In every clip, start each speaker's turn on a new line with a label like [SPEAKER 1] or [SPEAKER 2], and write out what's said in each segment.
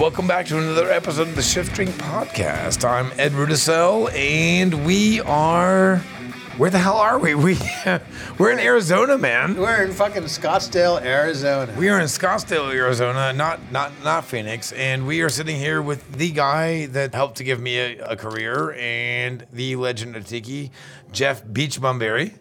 [SPEAKER 1] Welcome back to another episode of the Shift Drink Podcast. I'm Ed Rudisell, and we are. Where the hell are we? We we're in Arizona, man.
[SPEAKER 2] We're in fucking Scottsdale, Arizona.
[SPEAKER 1] We are in Scottsdale, Arizona, not not not Phoenix, and we are sitting here with the guy that helped to give me a, a career and the legend of tiki, Jeff Beachbum Berry.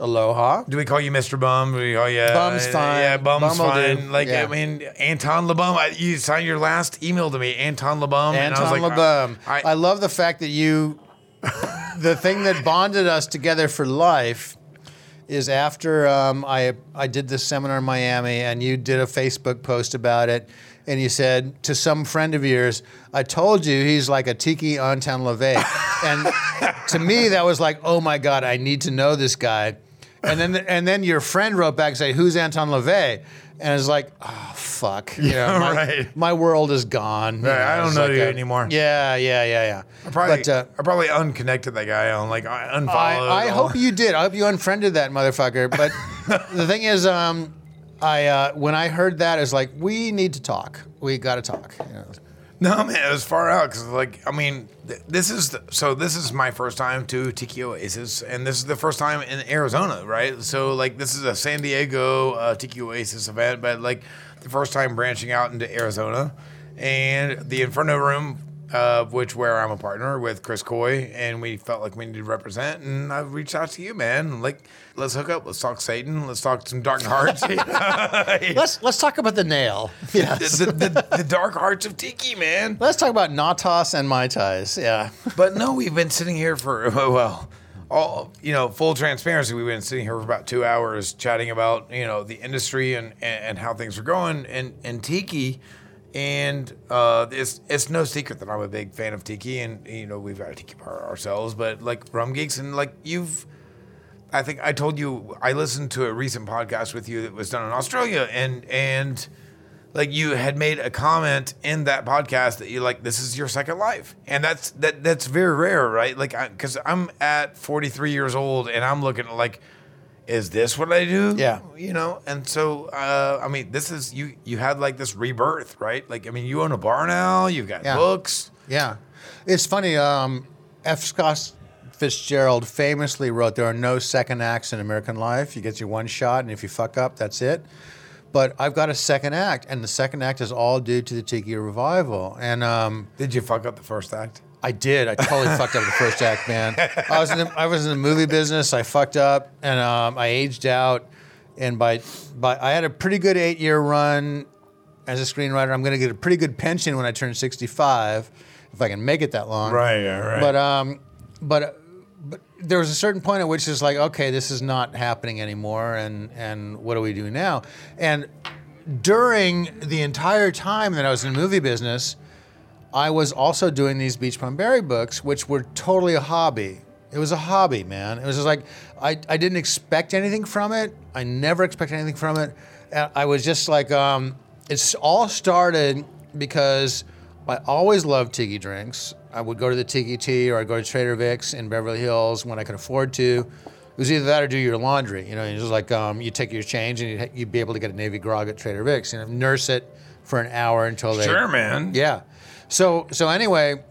[SPEAKER 2] Aloha.
[SPEAKER 1] Do we call you Mr. Bum? We call you
[SPEAKER 2] Bum's fine.
[SPEAKER 1] Yeah, Bum's
[SPEAKER 2] Bum will do.
[SPEAKER 1] fine. Like
[SPEAKER 2] Yeah.
[SPEAKER 1] I mean, Anton LeBum. I, you signed your last email to me, Anton LeBum. and I was
[SPEAKER 2] Anton
[SPEAKER 1] like,
[SPEAKER 2] LeBum.
[SPEAKER 1] I,
[SPEAKER 2] I, love the fact that you, the thing that bonded us together for life is after um, I, I did this seminar in Miami and you did a Facebook post about it. And you said to some friend of yours, I told you he's like a tiki Anton LaVey. and to me, that was like, oh my God, I need to know this guy. And then, and then your friend wrote back and said, who's Anton LaVey? And it's like, oh, fuck. You know, my,
[SPEAKER 1] right.
[SPEAKER 2] my world is gone.
[SPEAKER 1] Right, I don't know
[SPEAKER 2] like
[SPEAKER 1] you
[SPEAKER 2] a-
[SPEAKER 1] anymore.
[SPEAKER 2] Yeah, yeah, yeah, yeah.
[SPEAKER 1] I probably,
[SPEAKER 2] but uh,
[SPEAKER 1] I probably unconnected that guy on like I unfollowed.
[SPEAKER 2] I, I hope you did. I hope you unfriended that motherfucker. But the thing is, um, I uh, when I heard that, it's like we need to talk. We got to talk. You know?
[SPEAKER 1] No, man, it was far out because, like, I mean, th- this is the, so. This is my first time to Tiki Oasis, and this is the first time in Arizona, right? So, like, this is a San Diego uh, Tiki Oasis event, but like the first time branching out into Arizona, and the Inferno Room, uh, which where I'm a partner with Chris Coy, and we felt like we needed to represent, and I reached out to you, man. Like, let's hook up. Let's talk Satan. Let's talk some dark hearts.
[SPEAKER 2] Let's let's talk about the nail. Yes.
[SPEAKER 1] the, the, the, the dark hearts of Tiki, man.
[SPEAKER 2] Let's talk about Natas and Mai Tais. Yeah.
[SPEAKER 1] But no, we've been sitting here for well, all you know, full transparency. We've been sitting here for about two hours chatting about you know the industry and and, and how things are going and and tiki. And uh, it's it's no secret that I'm a big fan of tiki, and you know we've got a tiki bar ourselves. But like rum geeks, and like you've, I think I told you I listened to a recent podcast with you that was done in Australia, and and like you had made a comment in that podcast that you like this is your second life and that's that that's very rare right like because i'm at 43 years old and i'm looking at like is this what i do
[SPEAKER 2] Yeah.
[SPEAKER 1] you know and so uh, i mean this is you you had like this rebirth right like i mean you own a bar now you've got
[SPEAKER 2] Yeah.
[SPEAKER 1] books
[SPEAKER 2] Yeah. It's funny. Um, F. Scott Fitzgerald famously wrote, There are no second acts in American life. You get your one shot, and if you fuck up, that's it. But I've got a second act, and the second act is all due to the Tiki Revival. And um,
[SPEAKER 1] did you fuck up the first act
[SPEAKER 2] I did. I totally fucked up the first act, man. I was in the, I was in the movie business. I fucked up, and um, I aged out. And by by, I had a pretty good eight year run as a screenwriter. I'm going to get a pretty good pension when I turn 65, if I can make it that long.
[SPEAKER 1] Right, yeah, right.
[SPEAKER 2] But um, but but there was a certain point at which it's like, okay, this is not happening anymore, and and what do we do now? And during the entire time that I was in the movie business. I was also doing these Beach Bum Berry books, which were totally a hobby. It was a hobby, man. It was just like I, I didn't expect anything from it. I never expected anything from it. And I was just like, um, it's all started because I always loved tiki drinks. I would go to the Tiki-Ti or I'd go to Trader Vic's in Beverly Hills when I could afford to. It was either that or do your laundry. You know, it was like um, you take your change and you'd, you'd be able to get a Navy grog at Trader Vic's. You know, nurse it for an hour until they
[SPEAKER 1] sure man
[SPEAKER 2] yeah. So so anyway,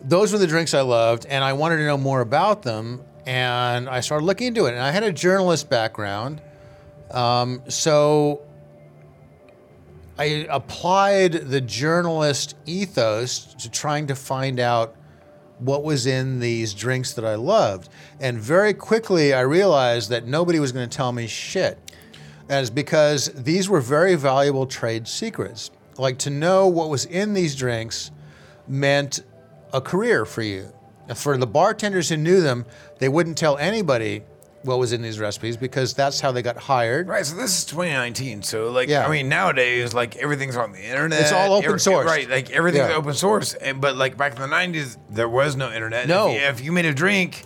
[SPEAKER 2] those were the drinks I loved, and I wanted to know more about them, and I started looking into it. And I had a journalist background, um, so I applied the journalist ethos to trying to find out what was in these drinks that I loved. And very quickly, I realized that nobody was going to tell me shit. It's because these were very valuable trade secrets. Like to know what was in these drinks meant a career for you. For the bartenders who knew them, they wouldn't tell anybody what was in these recipes because that's how they got hired.
[SPEAKER 1] Right, so this is 2019. So, like,
[SPEAKER 2] Yeah.
[SPEAKER 1] I mean, nowadays, like everything's on the internet.
[SPEAKER 2] It's all open
[SPEAKER 1] Every-
[SPEAKER 2] source.
[SPEAKER 1] right? Like everything's
[SPEAKER 2] Yeah.
[SPEAKER 1] open source. And, but like back in the 90s, there was no internet.
[SPEAKER 2] No.
[SPEAKER 1] if you, if you made a drink,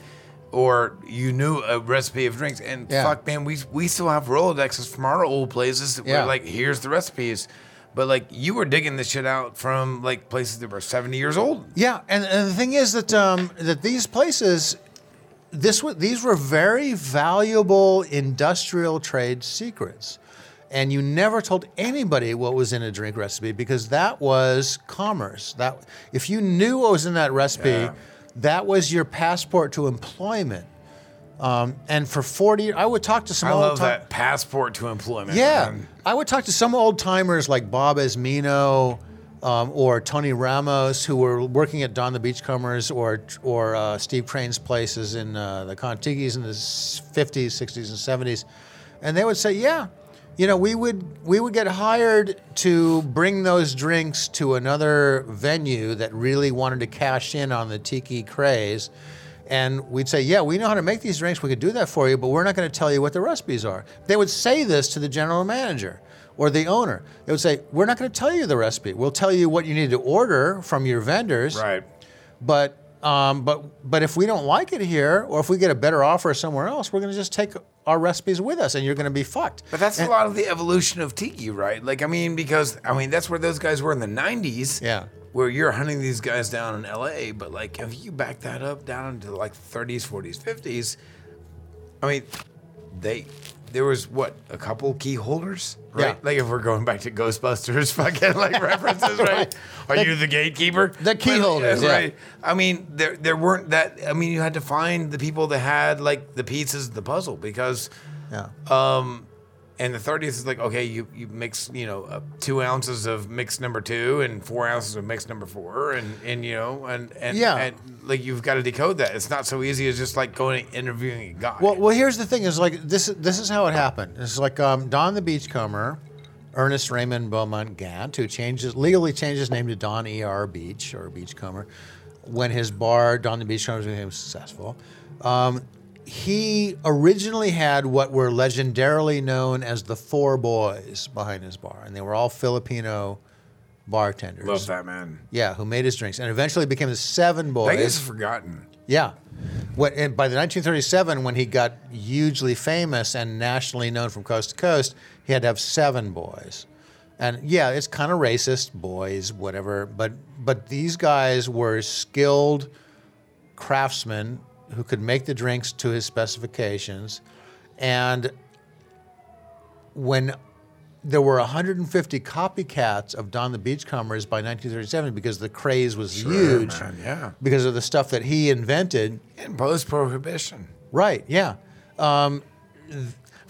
[SPEAKER 1] or you knew a recipe of drinks, and
[SPEAKER 2] Yeah.
[SPEAKER 1] fuck, man, we we still have Rolodexes from our old places. That
[SPEAKER 2] Yeah.
[SPEAKER 1] Like, here's the recipes. But like, you were digging this shit out from like places that were 70 years old.
[SPEAKER 2] Yeah, and, and the thing is that um, that these places, this wa- these were very valuable industrial trade secrets, and you never told anybody what was in a drink recipe because that was commerce. That if you knew what was in that recipe,
[SPEAKER 1] Yeah.
[SPEAKER 2] that was your passport to employment. Um, and for 40, I would talk to some
[SPEAKER 1] I
[SPEAKER 2] old
[SPEAKER 1] love
[SPEAKER 2] time-
[SPEAKER 1] that passport to employment.
[SPEAKER 2] yeah,
[SPEAKER 1] man.
[SPEAKER 2] I would talk to some old timers like Bob Esmino um, or Tony Ramos who were working at Don the Beachcombers or or uh, Steve Crane's places in uh, the Kon-Tikis in the s- 50s, 60s, and 70s, and they would say, yeah. You know, we would we would get hired to bring those drinks to another venue that really wanted to cash in on the tiki craze, and we'd say, Yeah, we know how to make these drinks. We could do that for you, but we're not going to tell you what the recipes are. They would say this to the general manager or the owner. They would say, We're not going to tell you the recipe. We'll tell you what you need to order from your vendors.
[SPEAKER 1] Right.
[SPEAKER 2] But um, but but if we don't like it here, or if we get a better offer somewhere else, we're going to just take our recipes with us, and you're going to be fucked.
[SPEAKER 1] But that's
[SPEAKER 2] And-
[SPEAKER 1] a lot of the evolution of tiki, right? Like, I mean, because I mean, that's where those guys were in the '90s.
[SPEAKER 2] Yeah.
[SPEAKER 1] Where you're hunting these guys down in LA, but like, if you back that up down into like 30s, 40s, 50s, I mean, they there was what a couple key holders, right?
[SPEAKER 2] Yeah.
[SPEAKER 1] Like if we're going back to Ghostbusters, fucking like references, right? Are you the gatekeeper?
[SPEAKER 2] The key holders, yeah.
[SPEAKER 1] right? I mean, there there weren't that. I mean, you had to find the people that had like the pieces of the puzzle because
[SPEAKER 2] Yeah.
[SPEAKER 1] um, and the 30th is like, okay, you, you mix, you know, uh, two ounces of mix number two and four ounces of mix number four. And, and you know, and, and,
[SPEAKER 2] Yeah.
[SPEAKER 1] and like you've got to decode that. It's not so easy as just like going and interviewing a guy.
[SPEAKER 2] Well, well, here's the thing: is like this. This is how it happened. It's like um, Don the Beachcomber, Ernest Raymond Beaumont Gantt, who changes legally changed his name to Don E. R. Beach or Beachcomber, when his bar Don the Beachcomber became successful. Um, he originally had what were legendarily known as the Four Boys behind his bar, and they were all Filipino bartenders.
[SPEAKER 1] Love that, man.
[SPEAKER 2] Yeah, who made his drinks, and eventually became the Seven Boys.
[SPEAKER 1] Is forgotten.
[SPEAKER 2] Yeah. What, and by the 1937, when he got hugely famous and nationally known from coast to coast, he had to have seven boys. And yeah, it's kind of racist, boys, whatever. But but these guys were skilled craftsmen who could make the drinks to his specifications. And when there were 150 copycats of Don the Beachcombers by 1937 because the craze was huge
[SPEAKER 1] man, yeah.
[SPEAKER 2] because of the stuff that he invented.
[SPEAKER 1] And post prohibition.
[SPEAKER 2] Right, yeah. Um,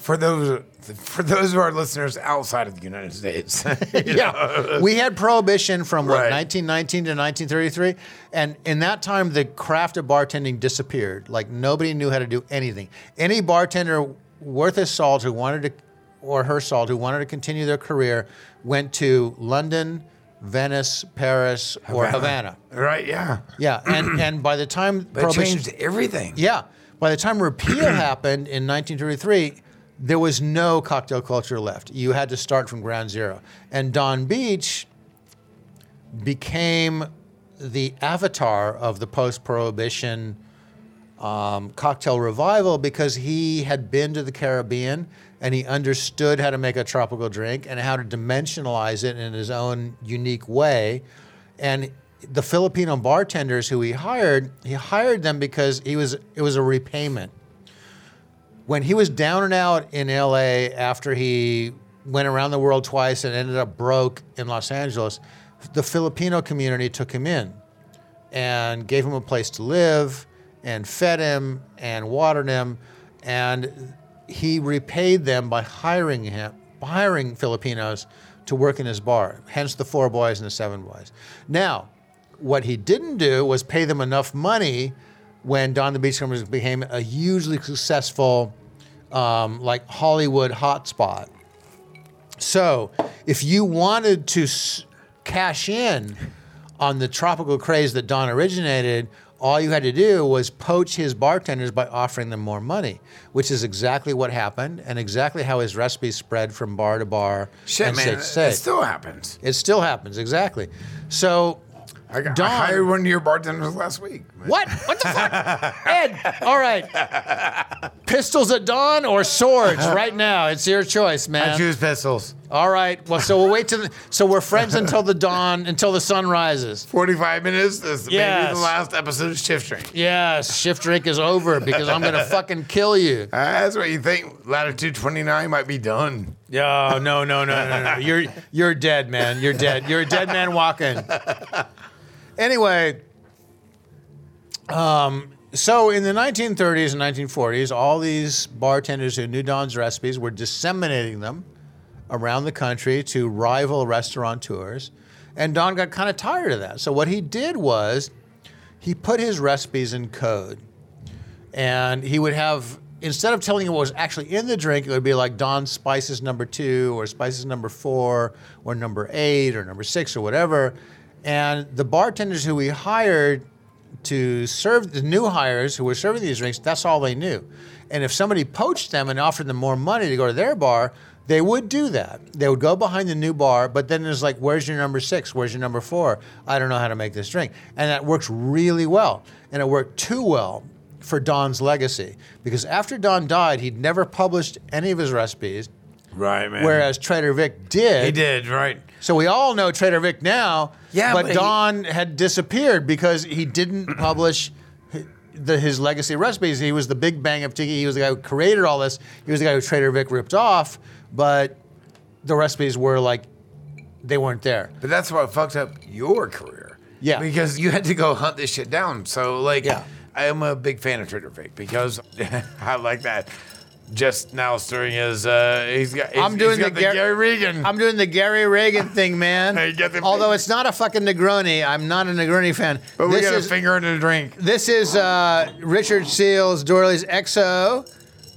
[SPEAKER 1] For those for those of our listeners outside of the United States.
[SPEAKER 2] yeah. we had prohibition from what,
[SPEAKER 1] Right.
[SPEAKER 2] 1919 to 1933. And in that time, the craft of bartending disappeared. Like nobody knew how to do anything. Any bartender worth his salt who wanted to, or her salt, who wanted to continue their career went to London, Venice, Paris, or Havana.
[SPEAKER 1] Right, yeah.
[SPEAKER 2] Yeah. And, and by the time
[SPEAKER 1] But it changed everything.
[SPEAKER 2] Yeah. By the time repeal happened in 1933, there was no cocktail culture left. You had to start from ground zero. And Don Beach became the avatar of the post prohibition um, cocktail revival because he had been to the Caribbean and he understood how to make a tropical drink and how to dimensionalize it in his own unique way. And the Filipino bartenders who he hired, he hired them because he was it was a repayment. When he was down and out in LA after he went around the world twice and ended up broke in Los Angeles, the Filipino community took him in and gave him a place to live and fed him and watered him. And he repaid them by hiring him hiring Filipinos to work in his bar hence the four boys and the seven boys. Now what he didn't do was pay them enough money when Don the Beachcombers became a hugely successful um, like Hollywood hotspot so, if you wanted to s- cash in on the tropical craze that Don originated, all you had to do was poach his bartenders by offering them more money, which is exactly what happened and exactly how his recipes spread from bar to bar
[SPEAKER 1] Shit,
[SPEAKER 2] and
[SPEAKER 1] man.
[SPEAKER 2] state to state.
[SPEAKER 1] It still happens.
[SPEAKER 2] It still happens, exactly. So,
[SPEAKER 1] I, got,
[SPEAKER 2] Don-
[SPEAKER 1] I hired one of your bartenders last week.
[SPEAKER 2] what? What the fuck? Ed, all right. Pistols at dawn or swords right now? It's your choice, man.
[SPEAKER 1] I choose pistols.
[SPEAKER 2] All right. Well, so we'll wait till. The, so we're friends until the dawn, until the sun rises.
[SPEAKER 1] 45 minutes. This may be
[SPEAKER 2] Yes.
[SPEAKER 1] the last episode of Shift Drink.
[SPEAKER 2] Yes, shift drink is over because I'm gonna fucking kill you.
[SPEAKER 1] That's what you think. Latitude 29 might be done.
[SPEAKER 2] Oh no no no no no! You're you're dead, man. You're dead. You're a dead man walking. Anyway, um, so in the 1930s and 1940s, all these bartenders who knew Don's recipes were disseminating them around the country to rival restaurateurs, and Don got kind of tired of that. So what he did was he put his recipes in code and he would have instead of telling you what was actually in the drink, it would be like Don's spices number two or spices number four or number eight or number six or whatever. And the bartenders who we hired to serve the new hires who were serving these drinks, that's all they knew. And if somebody poached them and offered them more money to go to their bar, they would do that. They would go behind the new bar, but then it's like, where's your number six? Where's your number four? I don't know how to make this drink. And that works really well. And it worked too well for Don's legacy because after Don died, he'd never published any of his recipes,
[SPEAKER 1] Right, man.
[SPEAKER 2] whereas Trader Vic did.
[SPEAKER 1] he did, right.
[SPEAKER 2] So we all know Trader Vic now.
[SPEAKER 1] Yeah,
[SPEAKER 2] but,
[SPEAKER 1] but he-
[SPEAKER 2] Don had disappeared because he didn't publish the, his legacy recipes. He was the big bang of tiki. He was the guy who created all this. He was the guy who Trader Vic ripped off, but the recipes were like they weren't there.
[SPEAKER 1] But that's what fucked up your career.
[SPEAKER 2] Yeah.
[SPEAKER 1] Because you had to go hunt this shit down. So, like,
[SPEAKER 2] Yeah.
[SPEAKER 1] I am a big fan of Trader Vic because I like that. Just now stirring his, uh, he's got, he's,
[SPEAKER 2] I'm doing the
[SPEAKER 1] the,
[SPEAKER 2] Gar-
[SPEAKER 1] Gary Regan.
[SPEAKER 2] I'm doing the Gary Regan thing, man.
[SPEAKER 1] Hey, get the-
[SPEAKER 2] Although it's not a fucking Negroni, I'm not a Negroni fan.
[SPEAKER 1] but we
[SPEAKER 2] this
[SPEAKER 1] got
[SPEAKER 2] is
[SPEAKER 1] a finger in the drink.
[SPEAKER 2] this is uh, Richard Seale's Doorly's XO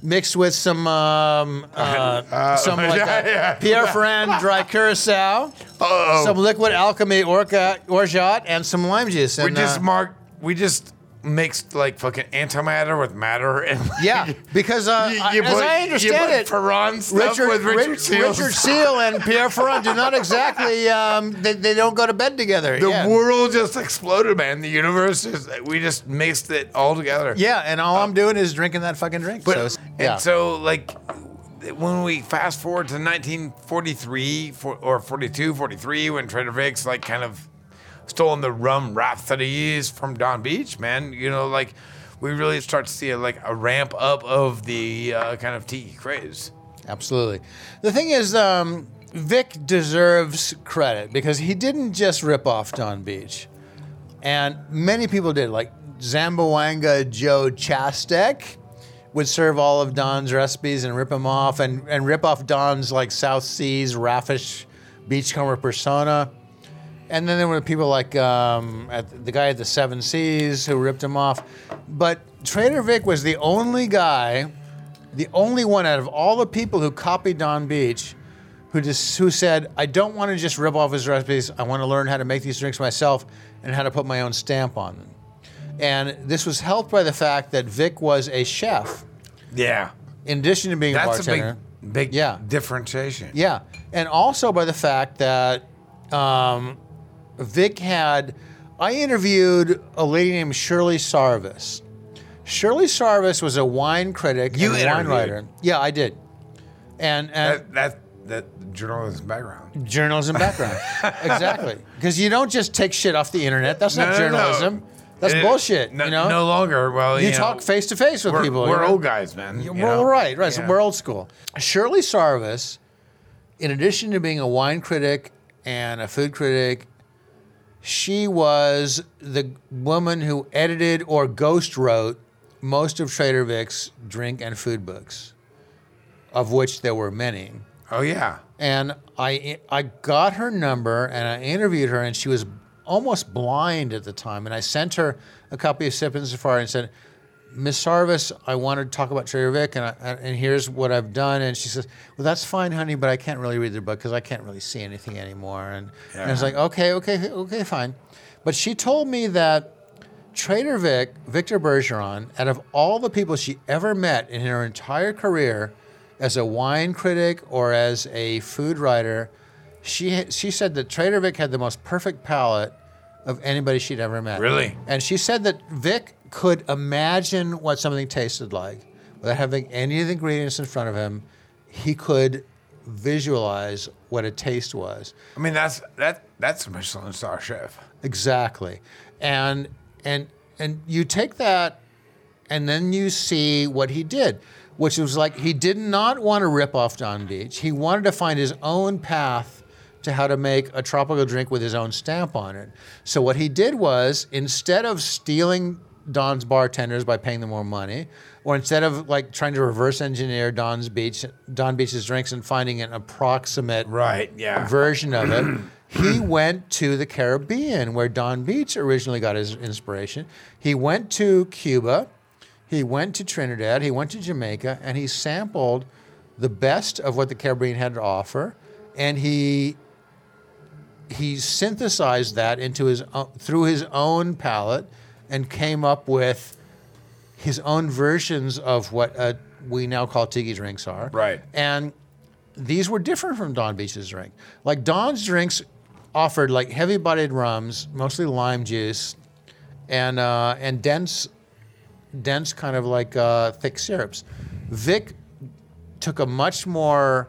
[SPEAKER 2] mixed with some um, uh, some like
[SPEAKER 1] yeah, yeah.
[SPEAKER 2] Pierre Ferrand dry curacao,
[SPEAKER 1] Oh,
[SPEAKER 2] some Liquid Alchemist orca, orgeat, and some lime juice.
[SPEAKER 1] we just
[SPEAKER 2] uh,
[SPEAKER 1] marked, we just mixed like fucking antimatter with matter. And
[SPEAKER 2] yeah, because uh,
[SPEAKER 1] you,
[SPEAKER 2] I-
[SPEAKER 1] you
[SPEAKER 2] as
[SPEAKER 1] put,
[SPEAKER 2] I understand it,
[SPEAKER 1] Ferrand stuff
[SPEAKER 2] Richard,
[SPEAKER 1] with Richard,
[SPEAKER 2] Rich-
[SPEAKER 1] Seale's.
[SPEAKER 2] Richard Seale and Pierre Ferrand do not exactly um, they, they don't go to bed together.
[SPEAKER 1] The
[SPEAKER 2] yeah.
[SPEAKER 1] world just exploded, man. The universe just, we just mixed it all together.
[SPEAKER 2] Yeah, and all I'm doing is drinking that fucking drink.
[SPEAKER 1] But
[SPEAKER 2] so it's-
[SPEAKER 1] and so like when we fast forward to 1943 for, or 42, 43, when Trader Vic's like kind of stolen the rum rhapsodies from Don Beach, man, you know, like we really start to see a, like a ramp up of the uh, kind of tiki craze.
[SPEAKER 2] Absolutely. The thing is, um, Vic deserves credit because he didn't just rip off Don Beach, and many people did. Like Zamboanga Joe Chastek would serve all of Don's recipes and rip them off, and, and rip off Don's like South Seas raffish beachcomber persona. And then there were people like um, at the guy at the Seven Seas who ripped him off. But Trader Vic was the only guy, the only one out of all the people who copied Don Beach, who just who said, "I don't want to just rip off his recipes. I want to learn how to make these drinks myself and how to put my own stamp on them." And this was helped by the fact that Vic was a chef,
[SPEAKER 1] Yeah,
[SPEAKER 2] in addition to being a bartender.
[SPEAKER 1] that's a big, big
[SPEAKER 2] Yeah.
[SPEAKER 1] differentiation.
[SPEAKER 2] Yeah, and also by the fact that um, Vic had. I interviewed a lady named Shirley Sarvis. Shirley Sarvis was a wine critic
[SPEAKER 1] You
[SPEAKER 2] and wine writer. Yeah, I did. And, and
[SPEAKER 1] That, that that journalism background.
[SPEAKER 2] journalism background, exactly. Because you don't just take shit off the internet. That's not
[SPEAKER 1] No, no, no.
[SPEAKER 2] journalism. That's
[SPEAKER 1] It-
[SPEAKER 2] bullshit.
[SPEAKER 1] No,
[SPEAKER 2] you know,
[SPEAKER 1] no longer. Well,
[SPEAKER 2] you
[SPEAKER 1] know,
[SPEAKER 2] talk face to face with
[SPEAKER 1] we're,
[SPEAKER 2] people. you
[SPEAKER 1] We're
[SPEAKER 2] know?
[SPEAKER 1] old guys, man. you
[SPEAKER 2] We're
[SPEAKER 1] know?
[SPEAKER 2] right, right. So we're old school. Shirley Sarvis, in addition to being a wine critic and a food critic, she was the woman who edited or ghost wrote most of Trader Vic's drink and food books, of which there were many.
[SPEAKER 1] Oh yeah.
[SPEAKER 2] And I I got her number and I interviewed her, and she was almost blind at the time. And I sent her a copy of Sippin' Safari and said, Miss Sarvis, I wanted to talk about Trader Vic, and, I, and here's what I've done. And she says, Well, that's fine, honey, but I can't really read the book because I can't really see anything anymore. And, and I was like, Okay, okay, okay, fine. But she told me that Trader Vic, Victor Bergeron, out of all the people she ever met in her entire career as a wine critic or as a food writer, she, she said that Trader Vic had the most perfect palate of anybody she'd ever met.
[SPEAKER 1] Really?
[SPEAKER 2] And she said that Vic could imagine what something tasted like without having any of the ingredients in front of him. He could visualize what a taste was.
[SPEAKER 1] I mean, that's that that's a Michelin star chef.
[SPEAKER 2] Exactly. And and and you take that and then you see what he did, which was like he did not want to rip off Don Beach. He wanted to find his own path to how to make a tropical drink with his own stamp on it. So what he did was instead of stealing Don's bartenders by paying them more money, or instead of like trying to reverse engineer Don's Beach Don Beach's drinks and finding an approximate
[SPEAKER 1] Right. Yeah.
[SPEAKER 2] version of it. He went to the Caribbean, where Don Beach originally got his inspiration. He went to Cuba, he went to Trinidad, he went to Jamaica, and he sampled the best of what the Caribbean had to offer, and he he synthesized that into his own, through his own palate, and came up with his own versions of what uh, we now call tiki drinks are.
[SPEAKER 1] Right.
[SPEAKER 2] And these were different from Don Beach's drink. Like Don's drinks offered like heavy-bodied rums, mostly lime juice, and uh, and dense, dense kind of like uh, thick syrups. Vic took a much more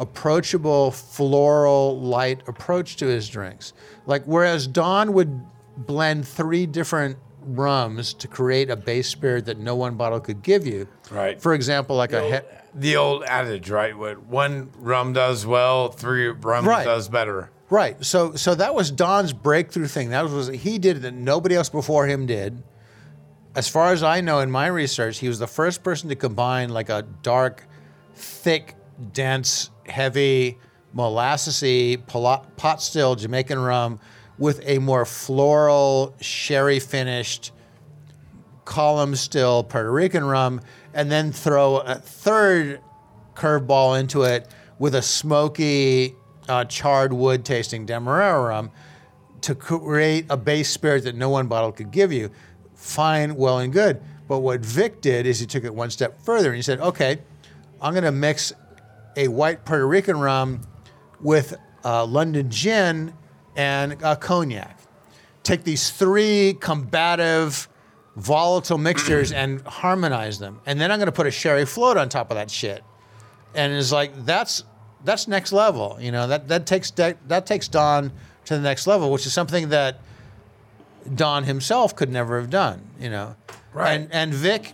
[SPEAKER 2] approachable, floral, light approach to his drinks. Like whereas Don would blend three different rums to create a base spirit that no one bottle could give you.
[SPEAKER 1] Right.
[SPEAKER 2] For example, like a he-
[SPEAKER 1] The old adage, right? What one rum does well, three rum
[SPEAKER 2] Right.
[SPEAKER 1] does better.
[SPEAKER 2] Right. So so that was Don's breakthrough thing. That was he did it that nobody else before him did. As far as I know in my research, he was the first person to combine like a dark, thick, dense, heavy, molassesy, pot still Jamaican rum with a more floral, sherry finished column still Puerto Rican rum, and then throw a third curveball into it with a smoky, uh, charred wood tasting Demerara rum to create a base spirit that no one bottle could give you. Fine, well and good. But what Vic did is he took it one step further and he said, okay, I'm going to mix a white Puerto Rican rum with uh, London gin and uh, cognac take these three combative, volatile mixtures and harmonize them. And then I'm going to put a sherry float on top of that shit. And it's like that's that's next level. You know that that takes that, that takes Don to the next level, which is something that Don himself could never have done. You know,
[SPEAKER 1] Right.
[SPEAKER 2] And and Vic.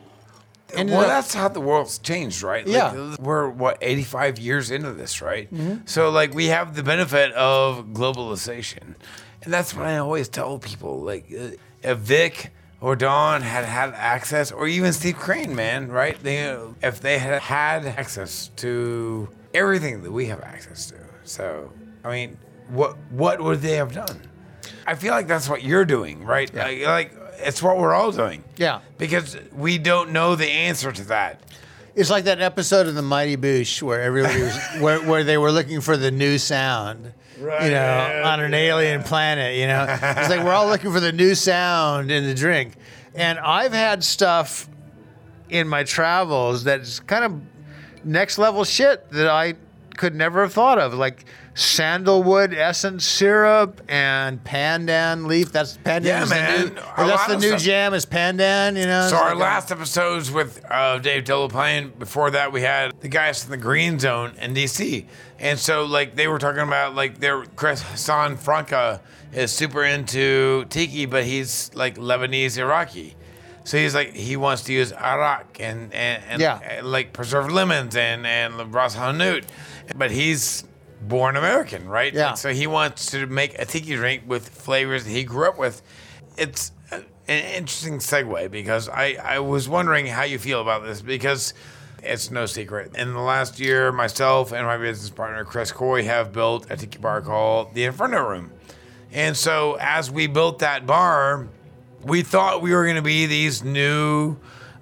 [SPEAKER 1] Well,
[SPEAKER 2] up-
[SPEAKER 1] that's how the world's changed, right? Like,
[SPEAKER 2] Yeah. Mm-hmm.
[SPEAKER 1] we're what 85 years into this, right? So like we have the benefit of globalization, and that's what I always tell people. Like uh, if Vic or Don had had access, or even Steve Crane, man, right? They if they had had access to everything that we have access to. So I mean, what what would they have done? I feel like that's what you're doing, right?
[SPEAKER 2] Yeah.
[SPEAKER 1] Like, like it's what we're all doing.
[SPEAKER 2] Yeah.
[SPEAKER 1] Because we don't know the answer to that.
[SPEAKER 2] It's like that episode of the Mighty Boosh where everybody was where, where they were looking for the new sound.
[SPEAKER 1] Right,
[SPEAKER 2] You know,
[SPEAKER 1] yeah,
[SPEAKER 2] on an alien planet, you know. It's like we're all looking for the new sound in the drink. And I've had stuff in my travels that's kind of next level shit that I could never have thought of. Like sandalwood essence syrup and pandan leaf. That's pandan.
[SPEAKER 1] Yeah,
[SPEAKER 2] is the
[SPEAKER 1] man.
[SPEAKER 2] new- or that's the new
[SPEAKER 1] stuff.
[SPEAKER 2] jam is pandan. You know.
[SPEAKER 1] So our
[SPEAKER 2] like a-
[SPEAKER 1] last episodes with uh, Dave Delaplane. Before that, we had the guys from the Green Zone in DC, and so like they were talking about like their Chris Hassaan Francke is super into tiki, but he's like Lebanese Iraqi. So he's like he wants to use arak and and, and
[SPEAKER 2] Yeah.
[SPEAKER 1] and, like preserved lemons and and Ras Hanout, but he's born American, right?
[SPEAKER 2] Yeah.
[SPEAKER 1] Like, so he wants to make a tiki drink with flavors that he grew up with. It's an interesting segue because I, I was wondering how you feel about this because it's no secret. In the last year, myself and my business partner Chris Coy have built a tiki bar called the Inferno Room. And so as we built that bar, we thought we were going to be these new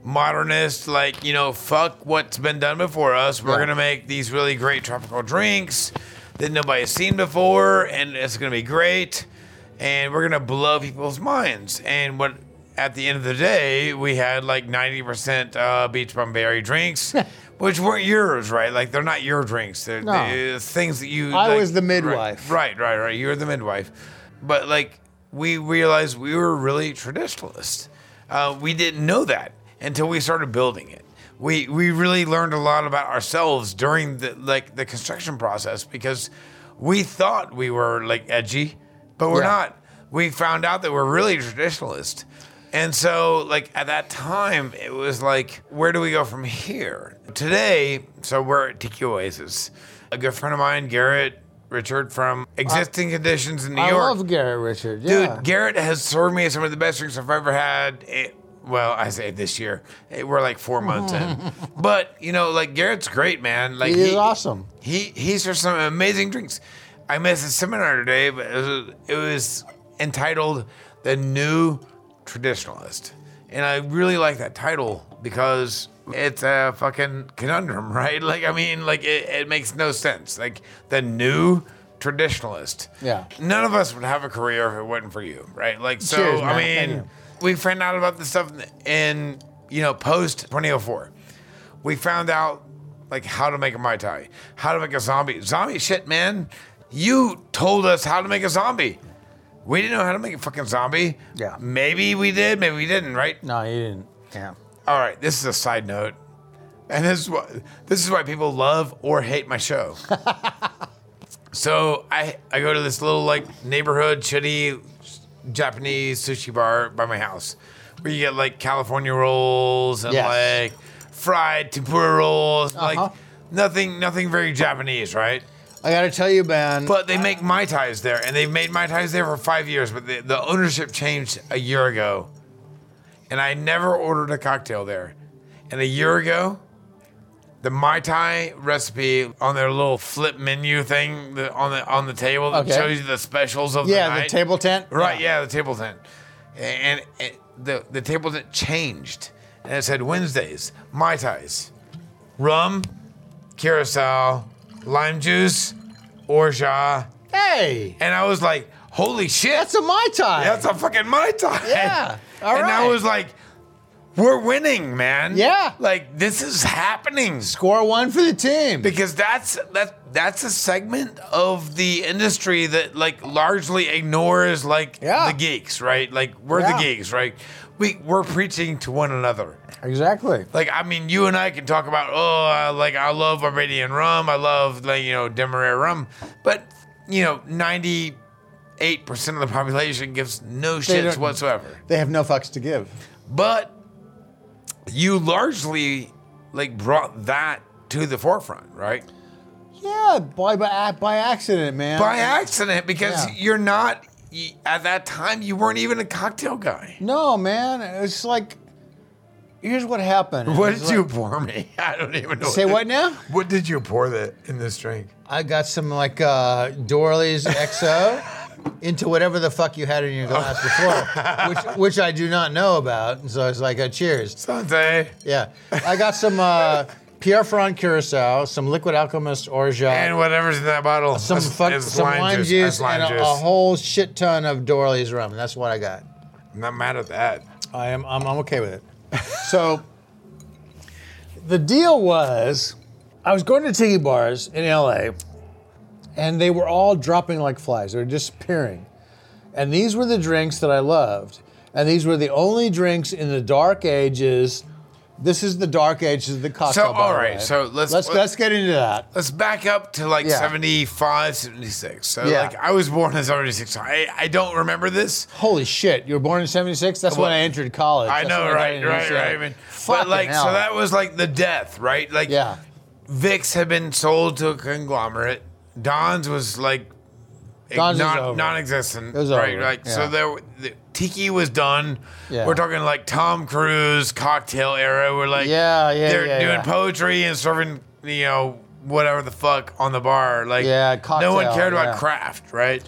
[SPEAKER 1] modernist, like, you know, fuck what's been done before us. We're going to make these really great tropical drinks that nobody's seen before, and it's going to be great. And we're going to blow people's minds. And what at the end of the day, we had like 90% uh, beach bum berry drinks. Which weren't yours, right? Like they're not your drinks. They're,
[SPEAKER 2] No.
[SPEAKER 1] they're things that you.
[SPEAKER 2] I
[SPEAKER 1] like-
[SPEAKER 2] was the midwife.
[SPEAKER 1] Right, right, right. You were the midwife. But like we realized we were really traditionalist. Uh, we didn't know that until we started building it. we we really learned a lot about ourselves during the like the construction process because we thought we were like edgy, but we're
[SPEAKER 2] Yeah.
[SPEAKER 1] not. We found out that we're really traditionalist. And so, like at that time, it was like, where do we go from here? Today, so we're at Tiki Oasis. A good friend of mine, Garrett Richard from Existing Conditions in New
[SPEAKER 2] I
[SPEAKER 1] York.
[SPEAKER 2] I love Garrett Richard.
[SPEAKER 1] Dude, Garrett has served me some of the best drinks I've ever had. Eh, well, I say this year. Eh, We're like four months in. But, you know, like Garrett's great, man. Like
[SPEAKER 2] He is awesome.
[SPEAKER 1] He he serves some amazing drinks. I missed a seminar today, but it was, it was entitled The New Traditionalist. And I really like that title because it's a fucking conundrum, right? Like, I mean, like, it, it makes no sense. Like, the new traditionalist.
[SPEAKER 2] Yeah.
[SPEAKER 1] None of us would have a career if it wasn't for you, right? Like, so,
[SPEAKER 2] Cheers,
[SPEAKER 1] I.
[SPEAKER 2] Thank
[SPEAKER 1] mean,
[SPEAKER 2] you.
[SPEAKER 1] We found out about this stuff in, you know, post 2004. We found out, like, how to make a Mai Tai, how to make a zombie. Zombie shit, man. You told us how to make a zombie. We didn't know how to make a fucking zombie.
[SPEAKER 2] Yeah.
[SPEAKER 1] Maybe we did, maybe we didn't, right?
[SPEAKER 2] No, you didn't. Yeah.
[SPEAKER 1] All right, this is a side note. And this is what this is why people love or hate my show. so I I go to this little like neighborhood shitty Japanese sushi bar by my house where you get like California rolls and
[SPEAKER 2] Yes.
[SPEAKER 1] like fried tempura rolls,
[SPEAKER 2] Uh-huh.
[SPEAKER 1] like nothing nothing very Japanese, right?
[SPEAKER 2] I got to tell you, man.
[SPEAKER 1] But they make Mai Tais there, and they've made Mai Tais there for five years, but the, the ownership changed a year ago. And I never ordered a cocktail there. And a year ago, the Mai Tai recipe on their little flip menu thing the, on the on the table that
[SPEAKER 2] Okay.
[SPEAKER 1] shows you the specials of
[SPEAKER 2] yeah,
[SPEAKER 1] the
[SPEAKER 2] the table tent.
[SPEAKER 1] Right, yeah, the table tent. And, the, the table tent changed. And it said Wednesdays, Mai Tais, rum, curacao, lime juice, orgeat.
[SPEAKER 2] Hey,
[SPEAKER 1] And I was like, holy shit.
[SPEAKER 2] that's a mai tai.
[SPEAKER 1] That's a fucking Mai Tai.
[SPEAKER 2] Yeah, all
[SPEAKER 1] and I
[SPEAKER 2] right.
[SPEAKER 1] was like, we're winning, man.
[SPEAKER 2] Yeah.
[SPEAKER 1] Like this is happening.
[SPEAKER 2] score one for the team.
[SPEAKER 1] Because that's that that's a segment of the industry that like largely ignores like
[SPEAKER 2] Yeah.
[SPEAKER 1] the geeks, right? Like we're
[SPEAKER 2] Yeah.
[SPEAKER 1] the geeks, right? We we're preaching to one another.
[SPEAKER 2] exactly.
[SPEAKER 1] Like I mean, you and I can talk about oh, uh, like I love Barbadian rum, I love like you know Demerara rum, but you know ninety eight percent of the population gives no shits whatsoever.
[SPEAKER 2] They have no fucks to give.
[SPEAKER 1] But you largely like brought that to the forefront, right?
[SPEAKER 2] Yeah, by by, by accident, man.
[SPEAKER 1] By accident, because
[SPEAKER 2] Yeah.
[SPEAKER 1] you're not at that time you weren't even a cocktail guy.
[SPEAKER 2] No, man. It's like, here's what happened.
[SPEAKER 1] What did
[SPEAKER 2] like-
[SPEAKER 1] you pour me? I don't even know.
[SPEAKER 2] Say
[SPEAKER 1] to-
[SPEAKER 2] what now?
[SPEAKER 1] What did you pour that in this drink?
[SPEAKER 2] I got some like uh, Doorly's XO into whatever the fuck you had in your glass before, which which I do not know about. And so it's like, uh, cheers.
[SPEAKER 1] Santé.
[SPEAKER 2] Yeah, I got some uh, Pierre Ferrand Curacao, some Liquid Alchemist Orgeat,
[SPEAKER 1] And whatever's in that bottle.
[SPEAKER 2] some
[SPEAKER 1] That's-
[SPEAKER 2] fuck, some lime juice,
[SPEAKER 1] That's lime
[SPEAKER 2] and a,
[SPEAKER 1] juice.
[SPEAKER 2] a whole shit ton of Doorly's rum. That's what I got.
[SPEAKER 1] I'm not mad at that.
[SPEAKER 2] I am I'm, I'm okay with it. So the deal was I was going to tiki bars in LA and they were all dropping like flies. They were disappearing. And these were the drinks that I loved. And these were the only drinks in the dark ages. This is the dark ages of the cocktail
[SPEAKER 1] So, all right, so let's-
[SPEAKER 2] let's let's get into that.
[SPEAKER 1] Let's back up to like
[SPEAKER 2] Yeah.
[SPEAKER 1] 75, 76. So,
[SPEAKER 2] Yeah.
[SPEAKER 1] like, I was born in 76. I, I don't remember this.
[SPEAKER 2] Holy shit! You were born in '76. That's when I entered college.
[SPEAKER 1] I
[SPEAKER 2] That's
[SPEAKER 1] know, right,
[SPEAKER 2] into
[SPEAKER 1] right, right. I mean, but like,
[SPEAKER 2] hell.
[SPEAKER 1] so that was like the death, right? Like,
[SPEAKER 2] Yeah.
[SPEAKER 1] Vic's had been sold to a conglomerate. Don's was like
[SPEAKER 2] Don's was
[SPEAKER 1] non,
[SPEAKER 2] over.
[SPEAKER 1] non-existent,
[SPEAKER 2] It was
[SPEAKER 1] right?
[SPEAKER 2] over,
[SPEAKER 1] Like, so there, were- the, Tiki was done.
[SPEAKER 2] Yeah.
[SPEAKER 1] We're talking like Tom Cruise cocktail era. We're like,
[SPEAKER 2] Yeah, yeah,
[SPEAKER 1] they're
[SPEAKER 2] yeah,
[SPEAKER 1] doing
[SPEAKER 2] yeah.
[SPEAKER 1] poetry and serving, you know, whatever the fuck on the bar. Like,
[SPEAKER 2] Yeah,
[SPEAKER 1] no one
[SPEAKER 2] cocktail,
[SPEAKER 1] cared about
[SPEAKER 2] yeah.
[SPEAKER 1] craft, right?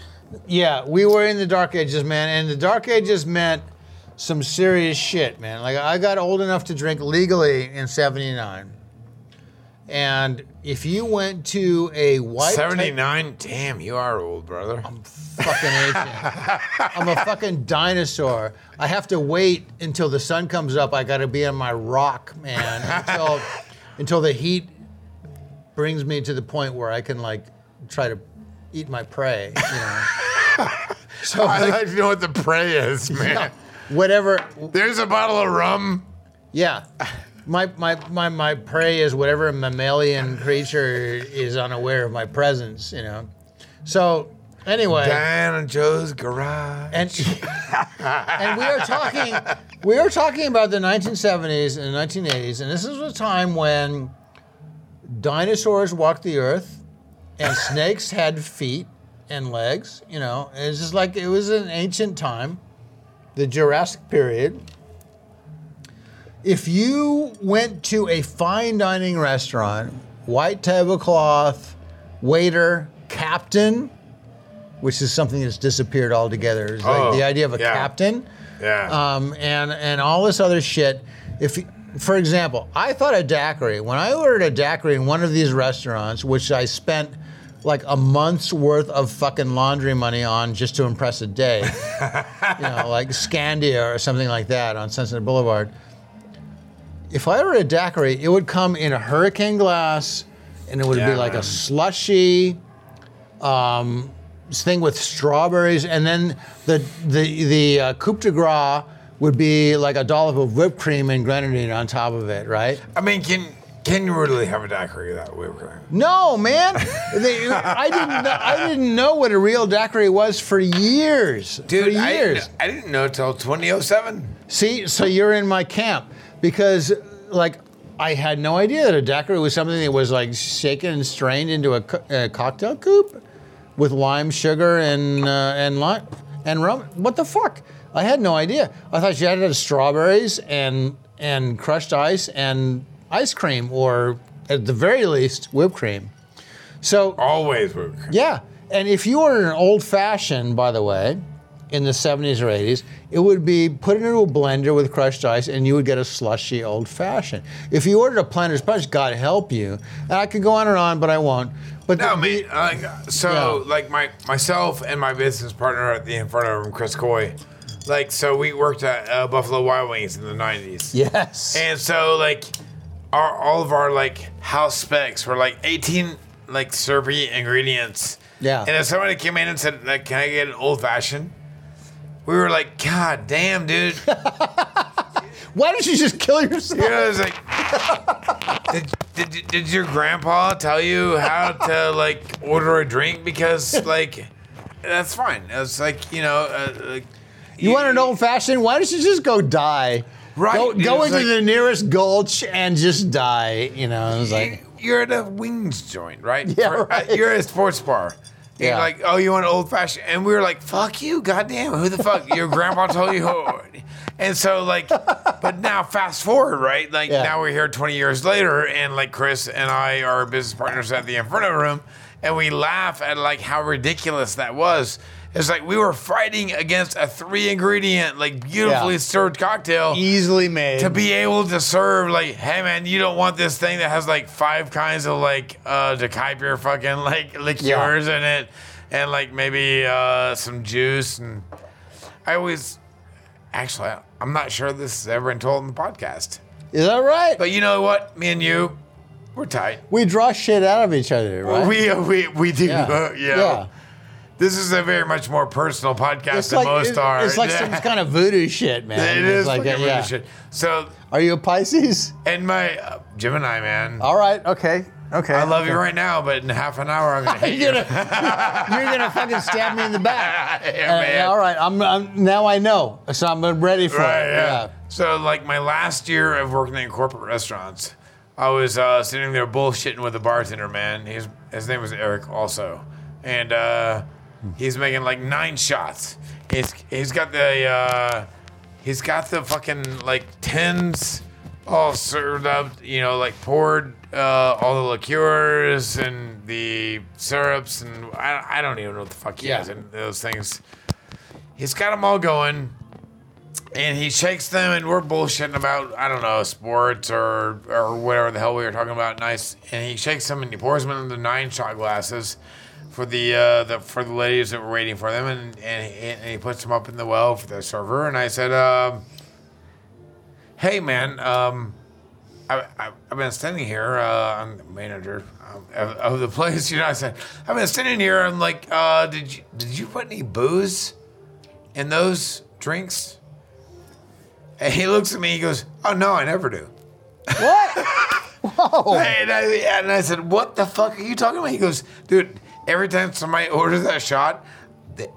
[SPEAKER 2] Yeah, we were in the dark ages, man, and the dark ages meant some serious shit, man. Like I got old enough to drink legally in '79, and if you went to a white type-
[SPEAKER 1] 79. Damn, you are old, brother.
[SPEAKER 2] I'm fucking ancient, I'm a fucking dinosaur. I have to wait until the sun comes up. I got to be on my rock, man, until until the heat brings me to the point where I can like try to eat my prey, you know. so
[SPEAKER 1] I
[SPEAKER 2] like,
[SPEAKER 1] like to know what the prey is, man.
[SPEAKER 2] whatever
[SPEAKER 1] There's a bottle of rum.
[SPEAKER 2] Yeah. My, my, my, my prey is whatever mammalian creature is unaware of my presence, you know. So anyway,
[SPEAKER 1] Dan and Joe's garage.
[SPEAKER 2] and and we are talking we are talking about the 1970s and 1980s, and this is a time when dinosaurs walked the earth and snakes had feet and legs. You know, it's just like it was an ancient time, the Jurassic period. If you went to a fine dining restaurant, white tablecloth, waiter, captain, which is something that's disappeared altogether. It's like
[SPEAKER 1] Oh,
[SPEAKER 2] the idea of a
[SPEAKER 1] yeah.
[SPEAKER 2] captain
[SPEAKER 1] yeah.
[SPEAKER 2] um, and and all this other shit. If, for example, I thought a daiquiri. When I ordered a daiquiri in one of these restaurants, which I spent like a month's worth of fucking laundry money on just to impress a day, you know, like Scandia or something like that on Sunset Boulevard. If I were a daiquiri, it would come in a hurricane glass, and it would
[SPEAKER 1] Yeah,
[SPEAKER 2] be like
[SPEAKER 1] man.
[SPEAKER 2] a slushy um, thing with strawberries, and then the the the uh, coupe de gras would be like a dollop of whipped cream and grenadine on top of it, right?
[SPEAKER 1] I mean, can can you really have a daiquiri that way?
[SPEAKER 2] No, man, They- I didn't know, I didn't know what a real daiquiri was for years.
[SPEAKER 1] Dude,
[SPEAKER 2] for
[SPEAKER 1] I
[SPEAKER 2] years.
[SPEAKER 1] didn't, I didn't know until 2007.
[SPEAKER 2] See, so you're in my camp because, like, I had no idea that a daiquiri was something that was like shaken and strained into a, co- a cocktail coupe with lime, sugar, and uh, and lime and rum. What the fuck? I had no idea. I thought you had to have strawberries and and crushed ice and ice cream, or at the very least, whipped cream. So
[SPEAKER 1] Always whipped cream.
[SPEAKER 2] yeah, and if you ordered an old fashioned, by the way, in the 70s or 80s, it would be put into a blender with crushed ice, and you would get a slushy old fashioned. If you ordered a Planter's Punch, God help you. And I could go on and on, but I won't. But
[SPEAKER 1] No,
[SPEAKER 2] the-
[SPEAKER 1] man. Like, so,
[SPEAKER 2] Yeah.
[SPEAKER 1] like my myself and my business partner at the Inferno Room, Chris Coy, like, so we worked at uh, Buffalo Wild Wings in the '90s.
[SPEAKER 2] yes,
[SPEAKER 1] And so, like, our all of our like house specs were like 18 like syrupy ingredients.
[SPEAKER 2] Yeah.
[SPEAKER 1] And if somebody came in and said, like, "Can I get an old fashioned?" We were like, "God damn, dude!"
[SPEAKER 2] why don't you just kill yourself?
[SPEAKER 1] You know, was like, did, did, did your grandpa tell you how to like order a drink? Because like, that's fine. It's like you know, uh, like,
[SPEAKER 2] You want an old fashioned? Why don't you just go die?
[SPEAKER 1] Right,
[SPEAKER 2] Go, go into
[SPEAKER 1] like-
[SPEAKER 2] the nearest gulch and just die. You know, it's like.
[SPEAKER 1] You're at a wings joint, right?
[SPEAKER 2] Yeah,
[SPEAKER 1] For- uh,
[SPEAKER 2] right.
[SPEAKER 1] you're at a sports bar.
[SPEAKER 2] Yeah.
[SPEAKER 1] You're like, oh, you want an old fashioned? And we were like, fuck you, goddamn, who the fuck? Your grandpa told you. Who? And so, like, but now fast forward, right? Like,
[SPEAKER 2] Yeah.
[SPEAKER 1] now we're here 20 years later, and like Chris and I are business partners at the Inferno Room, and we laugh at like how ridiculous that was. It's like we were fighting against a three ingredient, like beautifully
[SPEAKER 2] Yeah.
[SPEAKER 1] stirred cocktail
[SPEAKER 2] Easily made.
[SPEAKER 1] to be able to serve like, hey man, you don't want this thing that has like five kinds of like uh keep fucking like liqueurs in it and like maybe uh some juice and I always actually I'm not sure this has ever been told in the podcast.
[SPEAKER 2] Is that right?
[SPEAKER 1] But you know what? Me and you, we're tight.
[SPEAKER 2] we draw shit out of each other, right?
[SPEAKER 1] We we we do
[SPEAKER 2] yeah.
[SPEAKER 1] uh, yeah.
[SPEAKER 2] yeah.
[SPEAKER 1] This is a very much more personal podcast
[SPEAKER 2] It's
[SPEAKER 1] than
[SPEAKER 2] like,
[SPEAKER 1] most
[SPEAKER 2] it-
[SPEAKER 1] are.
[SPEAKER 2] it's like some kind of voodoo shit, man.
[SPEAKER 1] It
[SPEAKER 2] It's
[SPEAKER 1] is
[SPEAKER 2] like
[SPEAKER 1] like
[SPEAKER 2] a- yeah.
[SPEAKER 1] shit. So
[SPEAKER 2] Are you a Pisces?
[SPEAKER 1] and my uh, Gemini man.
[SPEAKER 2] All right. Okay. Okay.
[SPEAKER 1] I love you right now, but in half an hour I'm gonna hate you.
[SPEAKER 2] You're gonna, you're gonna fucking stab me in the back.
[SPEAKER 1] Yeah,
[SPEAKER 2] Uh,
[SPEAKER 1] man.
[SPEAKER 2] all right. I'm, I'm now I know, so I'm ready for
[SPEAKER 1] Right,
[SPEAKER 2] it.
[SPEAKER 1] yeah. So like my last year of working in corporate restaurants, I was uh, sitting there bullshitting with a bartender, man. His his name was Eric also. And uh, he's making like nine shots. He's he's got the uh, he's got the fucking like tins all served up, you know, like poured uh, all the liqueurs and the syrups and I, I don't even know what the fuck he
[SPEAKER 2] Yeah.
[SPEAKER 1] has in those things. He's got them all going and he shakes them and we're bullshitting about I don't know sports or or whatever the hell we were talking about. Nice, and he shakes them and he pours them into nine shot glasses for the uh, the for the ladies that were waiting for them, and and he, and he puts them up in the well for the server. And I said, um, "Hey man, um, I, I, I've been standing here. Uh, I'm the manager um, of, of the place. You know, I said I've been standing here. I'm like, uh, did you did you put any booze in those drinks?" And he looks at me. He goes, "Oh no, I never do."
[SPEAKER 2] What? Whoa.
[SPEAKER 1] And I, and I said, "What the fuck are you talking about?" He goes, "Dude, every time somebody orders that shot, they,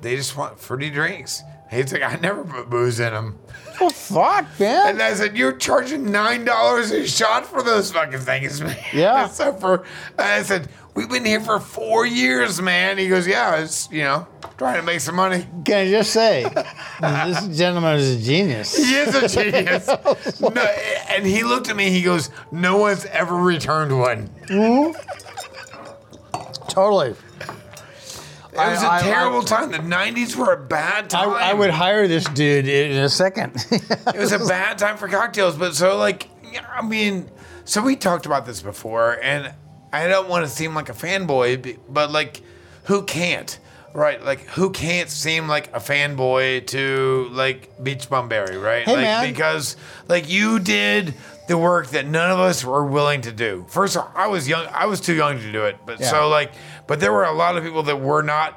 [SPEAKER 1] they just want fruity drinks." He's like, "I never put booze in them."
[SPEAKER 2] Well, oh, fuck, man.
[SPEAKER 1] And I said, "You're charging nine dollars a shot for those fucking things, man."
[SPEAKER 2] Yeah.
[SPEAKER 1] so for, I said, "We've been here for four years, man." He goes, "Yeah, it's you know trying to make some money."
[SPEAKER 2] Can I just say, this gentleman is a genius.
[SPEAKER 1] He is a genius. no, and he looked at me. He goes, "No one's ever returned one."
[SPEAKER 2] Totally.
[SPEAKER 1] It was a
[SPEAKER 2] I- I-
[SPEAKER 1] terrible time. The '90s were a bad time.
[SPEAKER 2] I would hire this dude in a second.
[SPEAKER 1] It was a bad time for cocktails, but so like, I mean, so we talked about this before, and I don't want to seem like a fanboy, but like, who can't? Right, like who can't seem like a fanboy to like Beachbum Berry, right?
[SPEAKER 2] Hey,
[SPEAKER 1] like
[SPEAKER 2] man.
[SPEAKER 1] because like you did the work that none of us were willing to do. First of all, I was young, I was too young to do it. But
[SPEAKER 2] Yeah.
[SPEAKER 1] so like but there were a lot of people that were not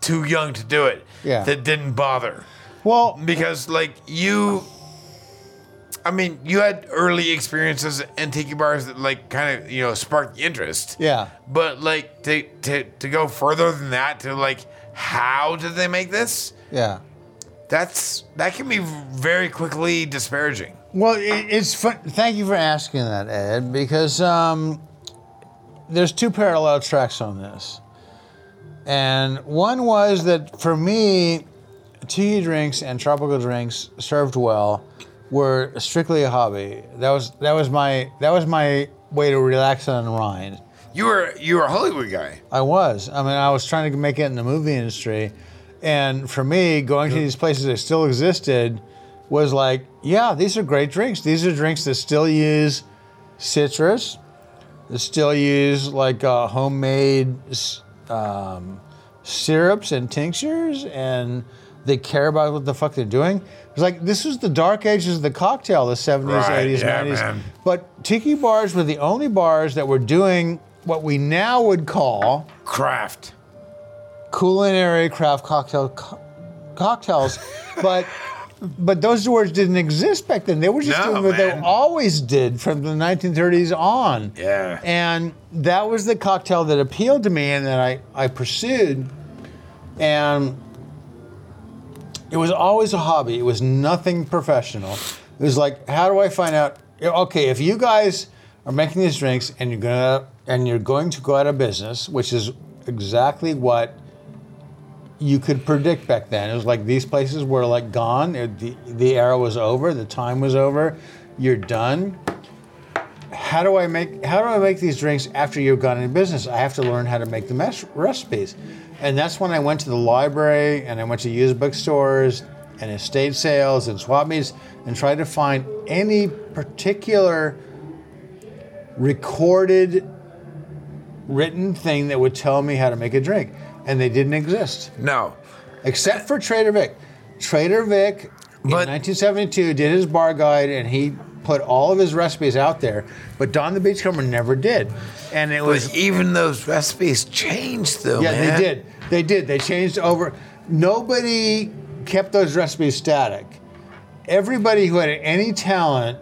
[SPEAKER 1] too young to do it.
[SPEAKER 2] Yeah.
[SPEAKER 1] That didn't bother
[SPEAKER 2] well,
[SPEAKER 1] because like you I mean, you had early experiences in tiki bars that like kind of, you know, sparked the interest.
[SPEAKER 2] yeah.
[SPEAKER 1] But like to, to to go further than that to like how did they make this?
[SPEAKER 2] Yeah.
[SPEAKER 1] That's that can be very quickly disparaging.
[SPEAKER 2] Well, it, it's fun. Thank you for asking that, Ed, because um, there's two parallel tracks on this. And one was that for me, tea drinks and tropical drinks served well were strictly a hobby. That was that was my that was my way to relax and unwind.
[SPEAKER 1] You were you were a Hollywood guy.
[SPEAKER 2] I was. I mean, I was trying to make it in the movie industry, and for me, going to these places that still existed was like, yeah, these are great drinks. These are drinks that still use citrus, that still use like uh, homemade um, syrups and tinctures, and they care about what the fuck they're doing. It's like this was the dark ages of the cocktail, the 70s,
[SPEAKER 1] Right,
[SPEAKER 2] 80s,
[SPEAKER 1] yeah,
[SPEAKER 2] 90s.
[SPEAKER 1] man.
[SPEAKER 2] But tiki bars were the only bars that were doing what we now would call
[SPEAKER 1] Craft.
[SPEAKER 2] culinary craft cocktail co- cocktails, but but those words didn't exist back then. They were just
[SPEAKER 1] No,
[SPEAKER 2] doing what
[SPEAKER 1] man.
[SPEAKER 2] they always did from the 1930s on.
[SPEAKER 1] Yeah.
[SPEAKER 2] And that was the cocktail that appealed to me and that I, I pursued. And it was always a hobby. It was nothing professional. It was like, how do I find out? Okay, if you guys are making these drinks and you're gonna and you're going to go out of business, which is exactly what you could predict back then. It was like these places were like gone. The the era was over. The time was over. You're done. How do I make how do I make these drinks after you've gone into business? I have to learn how to make the mes- recipes, and that's when I went to the library and I went to used bookstores and estate sales and swap meets and tried to find any particular recorded written thing that would tell me how to make a drink, and they didn't exist
[SPEAKER 1] No.
[SPEAKER 2] except for Trader Vic. Trader Vic in 1972 did his bar guide and he put all of his recipes out there, but Don the Beachcomber never did. And it was
[SPEAKER 1] even those recipes changed though,
[SPEAKER 2] yeah,
[SPEAKER 1] man.
[SPEAKER 2] they did. They did. They changed over. Nobody kept those recipes static. Everybody who had any talent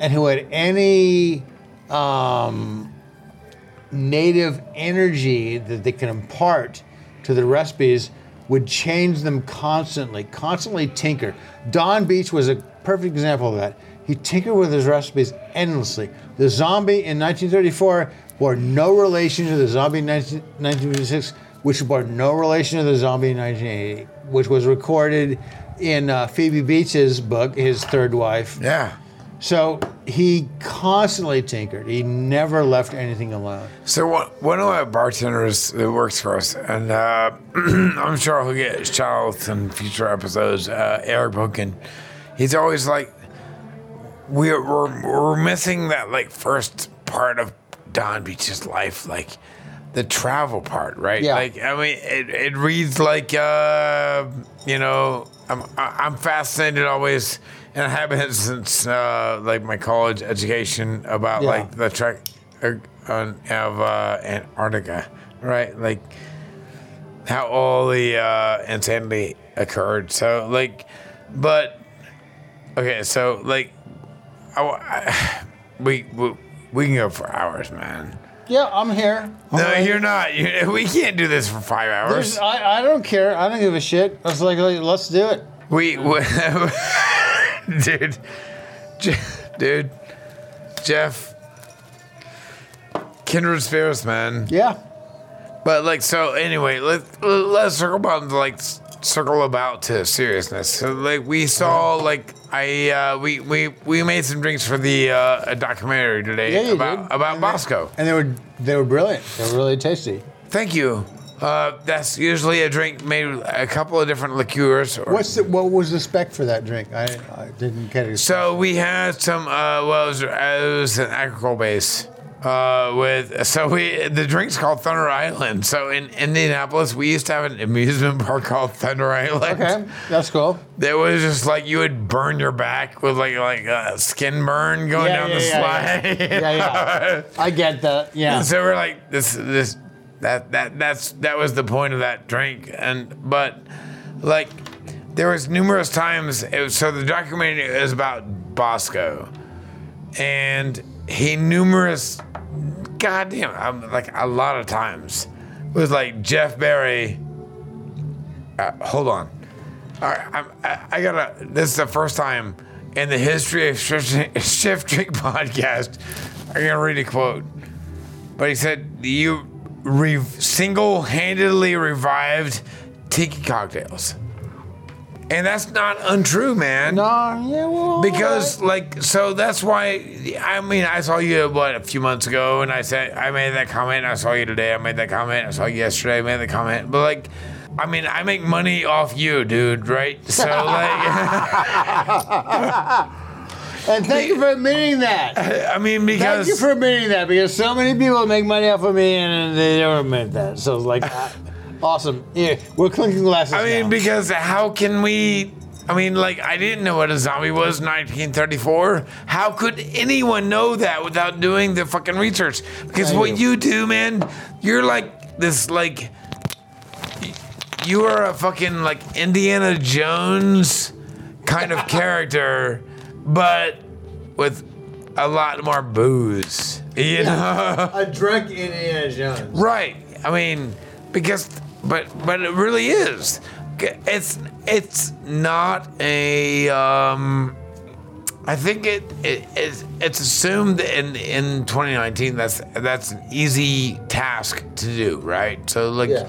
[SPEAKER 2] and who had any um, native energy that they can impart to the recipes would change them constantly, constantly tinker. Don Beach was a perfect example of that. He tinkered with his recipes endlessly. The zombie in 1934 bore no relation to the zombie in 19, 1956, which bore no relation to the zombie in 1980, which was recorded in uh, Phoebe Beach's book, his third wife.
[SPEAKER 1] Yeah.
[SPEAKER 2] So he constantly tinkered. He never left anything alone.
[SPEAKER 1] So one, one of my bartenders that works for us, and uh, I'm sure he'll get shout in future episodes. Uh, Eric Bunkin, he's always like, we're, we're we're missing that like first part of Don Beach's life, like the travel part, right?
[SPEAKER 2] Yeah.
[SPEAKER 1] Like I mean, it, it reads like uh, you know, I'm I'm fascinated always, and I have been since uh, like my college education about
[SPEAKER 2] Yeah.
[SPEAKER 1] like the trek uh, on- of uh, Antarctica, right? Like how all the uh, insanity occurred. So like, but okay, so like I, I- we, we we can go for hours, man.
[SPEAKER 2] Yeah, I'm here.
[SPEAKER 1] No, you're not. You, we can't do this for five
[SPEAKER 2] There's-
[SPEAKER 1] hours.
[SPEAKER 2] I, I don't care. I don't give a shit. I was like, like, let's do it.
[SPEAKER 1] We, we dude, Je- dude, Jeff, kindred spirits, man.
[SPEAKER 2] Yeah.
[SPEAKER 1] But like, so anyway, let let's circle about to like circle about to seriousness. So like, we saw like I uh, we we we made some drinks for the uh, a documentary today
[SPEAKER 2] Yeah, you
[SPEAKER 1] about
[SPEAKER 2] did.
[SPEAKER 1] about
[SPEAKER 2] And they-
[SPEAKER 1] Bosco.
[SPEAKER 2] And they were they were brilliant. They were really tasty.
[SPEAKER 1] Thank you. Uh, that's usually a drink made with a couple of different liqueurs. Or,
[SPEAKER 2] What's the, what was the spec for that drink? I, I didn't get it.
[SPEAKER 1] So we had some. Uh, well, it was, it was an alcohol base. Uh, with so we the drink's called Thunder Island. So in Indianapolis, we used to have an amusement park called Thunder Island.
[SPEAKER 2] okay, that's cool.
[SPEAKER 1] That was just like you would burn your back with like like a skin burn going
[SPEAKER 2] Yeah,
[SPEAKER 1] down
[SPEAKER 2] yeah,
[SPEAKER 1] the
[SPEAKER 2] yeah,
[SPEAKER 1] slide.
[SPEAKER 2] yeah. Yeah, yeah. I get that. Yeah.
[SPEAKER 1] so we're like this this that that that's that was the point of that drink. And but like there was numerous times it was, so the documentary is about Bosco. And he numerous goddamn um, like a lot of times was like Jeff Berry uh, hold on. All right I'm, I, I gotta this is the first time in the history of shift drink podcast I'm gonna read a quote. But he said you re- single-handedly revived tiki cocktails, and that's not untrue, man.
[SPEAKER 2] No, yeah, well.
[SPEAKER 1] Because like so that's why I mean I saw you what a few months ago and I said I made that comment I saw you today I made that comment I saw you yesterday I made the comment but like I mean I make money off you dude right so like
[SPEAKER 2] and thank you for admitting that.
[SPEAKER 1] I mean because Thank
[SPEAKER 2] you for admitting that because so many people make money off of me and they don't admit that. So it's like, ah, awesome. Yeah, we're clinking glasses.
[SPEAKER 1] I mean,
[SPEAKER 2] now.
[SPEAKER 1] because how can we? I mean, like, I didn't know what a zombie was in 1934. How could anyone know that without doing the fucking research? Because
[SPEAKER 2] Thank
[SPEAKER 1] what
[SPEAKER 2] you.
[SPEAKER 1] you do, man, you're like this, like, you are a fucking, like, Indiana Jones kind of character, but with a lot more booze. You know?
[SPEAKER 2] I drank Indiana Jones.
[SPEAKER 1] Right. I mean, because, but but it really is. It's it's not a. Um, I think it, it it's, it's assumed in in 2019 that's that's an easy task to do, right? So like.
[SPEAKER 2] Yeah.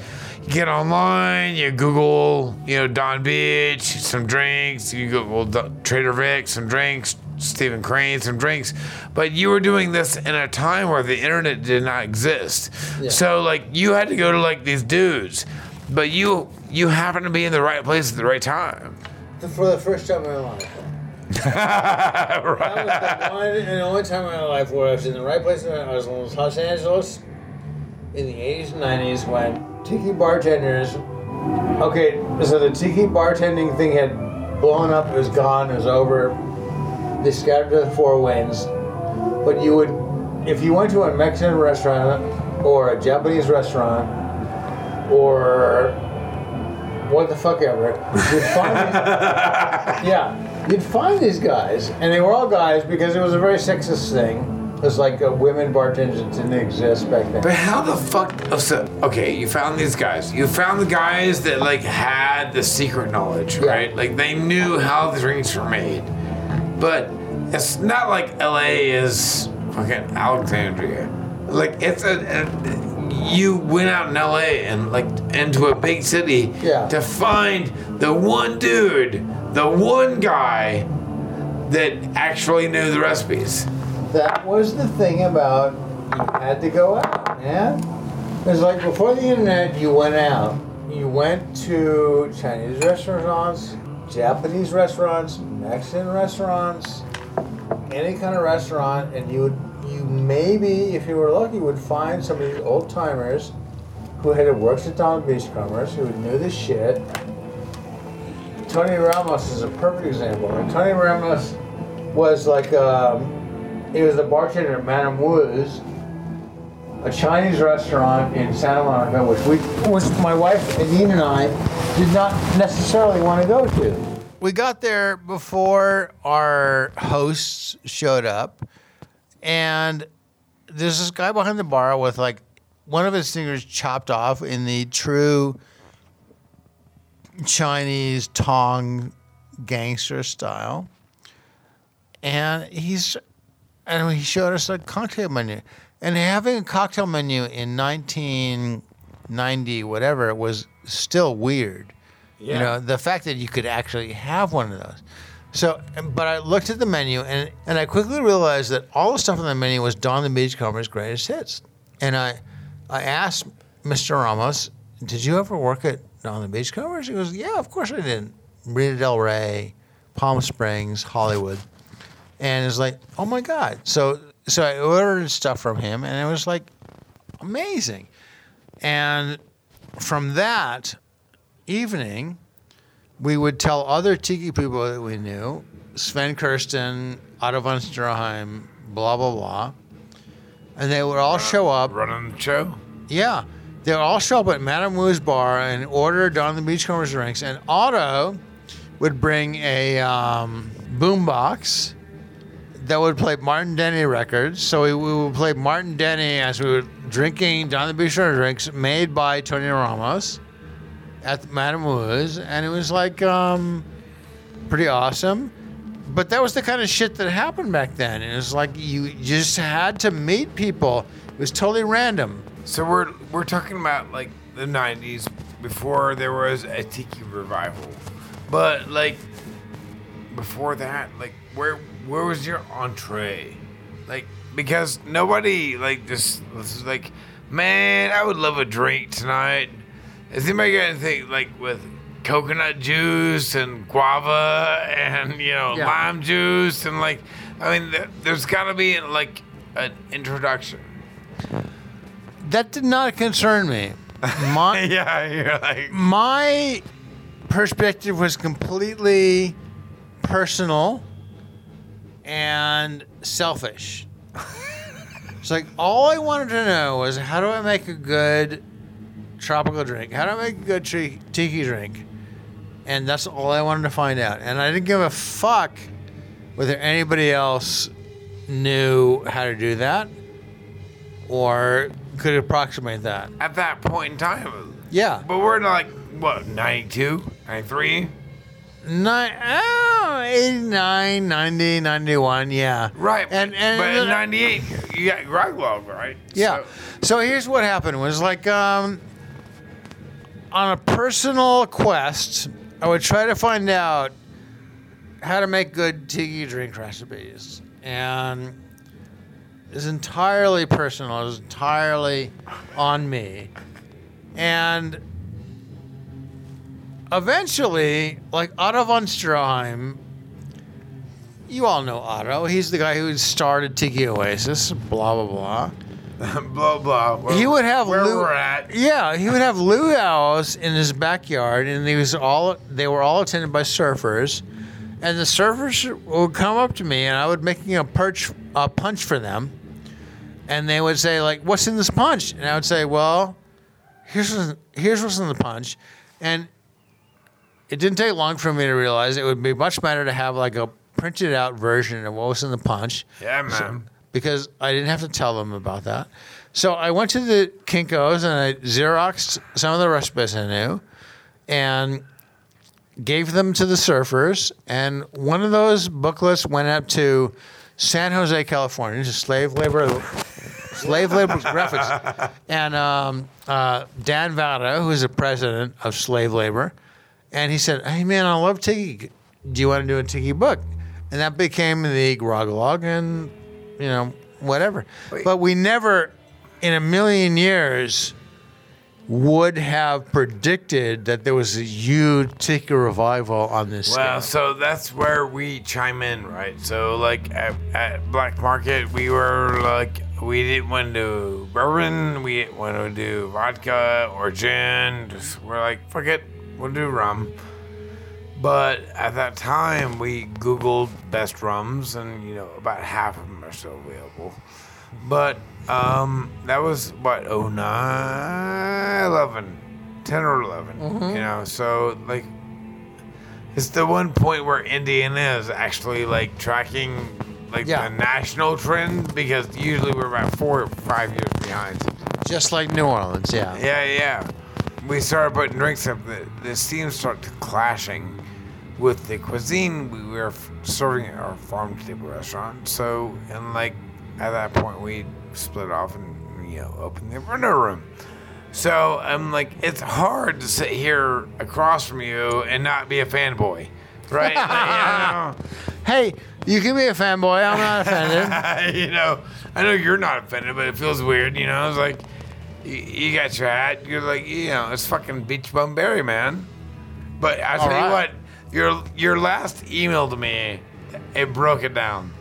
[SPEAKER 1] Get online, you Google, you know, Don Beach, some drinks, you Google Trader Vic, some drinks, Stephen Crane, some drinks. But you were doing this in a time where the internet did not exist.
[SPEAKER 2] Yeah.
[SPEAKER 1] So like you had to go to like these dudes, but you you happened to be in the right place at the right time.
[SPEAKER 2] For the first time in my life. right. That was the one and only time in my life where I was in the right place. I was in Los Angeles in the 80s and 90s when tiki bartenders. Okay, so the tiki bartending thing had blown up, it was gone, it was over. They scattered to the four winds. But you would, if you went to a Mexican restaurant or a Japanese restaurant or what the fuck ever, you'd find yeah, you'd find these guys, and they were all guys because it was a very sexist thing. It was like uh, women bartenders didn't exist back then.
[SPEAKER 1] But how the fuck? oh, So, okay, you found these guys. You found the guys that like had the secret knowledge,
[SPEAKER 2] Yeah.
[SPEAKER 1] right? Like they knew how the drinks were made. But it's not like L.A. is fucking Alexandria. Like it's a, a you went out in L.A. and like into a big city
[SPEAKER 2] Yeah.
[SPEAKER 1] to find the one dude, the one guy that actually knew the recipes.
[SPEAKER 2] That was the thing about you had to go out, man. It was like before the internet, you went out. You went to Chinese restaurants, Japanese restaurants, Mexican restaurants, any kind of restaurant, and you would you maybe, if you were lucky, would find some of these old timers who had worked at Don Beachcombers, who knew the shit. Tony Ramos is a perfect example. Tony Ramos was like um, he was the bartender at Madame Wu's, a Chinese restaurant in Santa Monica, which we, which my wife Nadine and I did not necessarily want to go to. we got there before our hosts showed up, and there's this guy behind the bar with like one of his fingers chopped off in the true Chinese Tong gangster style. And he's and he showed us a cocktail menu. And having a cocktail menu in 1990, whatever, it was still weird.
[SPEAKER 1] Yeah.
[SPEAKER 2] You know, the fact that you could actually have one of those. So, but I looked at the menu and, and I quickly realized that all the stuff on the menu was Don the Beachcomber's greatest hits. And I, I asked Mr. Ramos, did you ever work at Don the Beachcombers? He goes, yeah, of course I did. Marina Del Rey, Palm Springs, Hollywood. And it's like, oh my God. So, so I ordered stuff from him and it was like amazing. And from that evening, we would tell other tiki people that we knew, Sven Kirsten, Otto von Stroheim, blah, blah, blah. And they would all show up.
[SPEAKER 1] Running the show.
[SPEAKER 2] Yeah. They would all show up at Madame Wu's bar and order Don the Beachcombers drinks. And Otto would bring a um, boombox that would play Martin Denny records. So we, we would play Martin Denny as we were drinking Don the Beachcomber drinks made by Tony Ramos at Madame Wu's. And it was like um, pretty awesome. But that was the kind of shit that happened back then. It was like you just had to meet people. It was totally random.
[SPEAKER 1] So we're we're talking about like the '90s before there was a tiki revival, but like before that, like where where was your entree? Like because nobody like this. was like, man, I would love a drink tonight. Is anybody got anything like with coconut juice and guava and you know
[SPEAKER 2] Yeah.
[SPEAKER 1] lime juice and like I mean th- there's got to be like an introduction.
[SPEAKER 2] That did not concern me. My
[SPEAKER 1] yeah, you're like
[SPEAKER 2] my perspective was completely personal and selfish. it's like all I wanted to know was how do I make a good tropical drink? How do I make a good tiki drink? And that's all I wanted to find out. And I didn't give a fuck whether anybody else knew how to do that or could approximate that.
[SPEAKER 1] at that point in time.
[SPEAKER 2] Yeah.
[SPEAKER 1] But we're like, what, 92, 93?
[SPEAKER 2] Nine, oh, 89, 90, 91, yeah.
[SPEAKER 1] Right.
[SPEAKER 2] And, and
[SPEAKER 1] but in 98, you got Grog Log, right?
[SPEAKER 2] yeah.
[SPEAKER 1] So-
[SPEAKER 2] So, here's what happened was like um, on a personal quest, I would try to find out how to make good tiki drink recipes. And it's entirely personal, it's entirely on me. And eventually, like Otto von Stroheim, you all know Otto. He's the guy who started Tiki Oasis, blah, blah, blah.
[SPEAKER 1] blah, blah. Where,
[SPEAKER 2] He would have
[SPEAKER 1] where
[SPEAKER 2] Lou-
[SPEAKER 1] we're at.
[SPEAKER 2] Yeah, he would have luau's in his backyard, and he was all they were all attended by surfers, and the surfers would come up to me, and I would making a perch a punch for them, and they would say like, "What's in this punch?" And I would say, "Well, here's what's, here's what's in the punch," and it didn't take long for me to realize it would be much better to have like a printed out version of what was in the punch
[SPEAKER 1] Yeah, man.
[SPEAKER 2] because I didn't have to tell them about that. So I went to the Kinkos and I Xeroxed some of the recipes I knew and gave them to the surfers. And one of those booklets went up to San Jose, California, to slave labor. Slave labor graphics, and um, uh, Dan Vado, who's the president of slave labor, and he said, "Hey man, I love tiki. Do you want to do a tiki book?" And that became the Grog Log, and you know whatever.
[SPEAKER 1] Wait.
[SPEAKER 2] But we never, in a million years, would have predicted that there was a huge tiki revival on this
[SPEAKER 1] Well,
[SPEAKER 2] scale.
[SPEAKER 1] so that's where we chime in, right? So, like at, at Black Market, we were like, we didn't want to do bourbon, we didn't want to do vodka or gin. Just we're like, fuck it, we'll do rum. But at that time, we Googled best rums, and you know, about half of them are still available. But um, that was what 09, 11, 10 or 11. You know, so like It's the one point where Indiana is actually like tracking like
[SPEAKER 2] Yeah.
[SPEAKER 1] the national trend because usually we're about four or five years behind.
[SPEAKER 2] Just like New Orleans, yeah.
[SPEAKER 1] Yeah, yeah. We started putting drinks up. The, the steam started clashing with the cuisine we were f- serving at our farm table restaurant. So, and like at that point, we split off and you know opened the winter room. So I'm like, it's hard to sit here across from you and not be a fanboy, right? Like,
[SPEAKER 2] Hey, you can be a fanboy. I'm not offended.
[SPEAKER 1] you know, you know, I know you're not offended, but it feels weird. You know, it's like you, you got your hat. You're like, you know, it's fucking Beachbum Berry, man. But I tell you
[SPEAKER 2] right.
[SPEAKER 1] what, your your last email to me, it broke it down.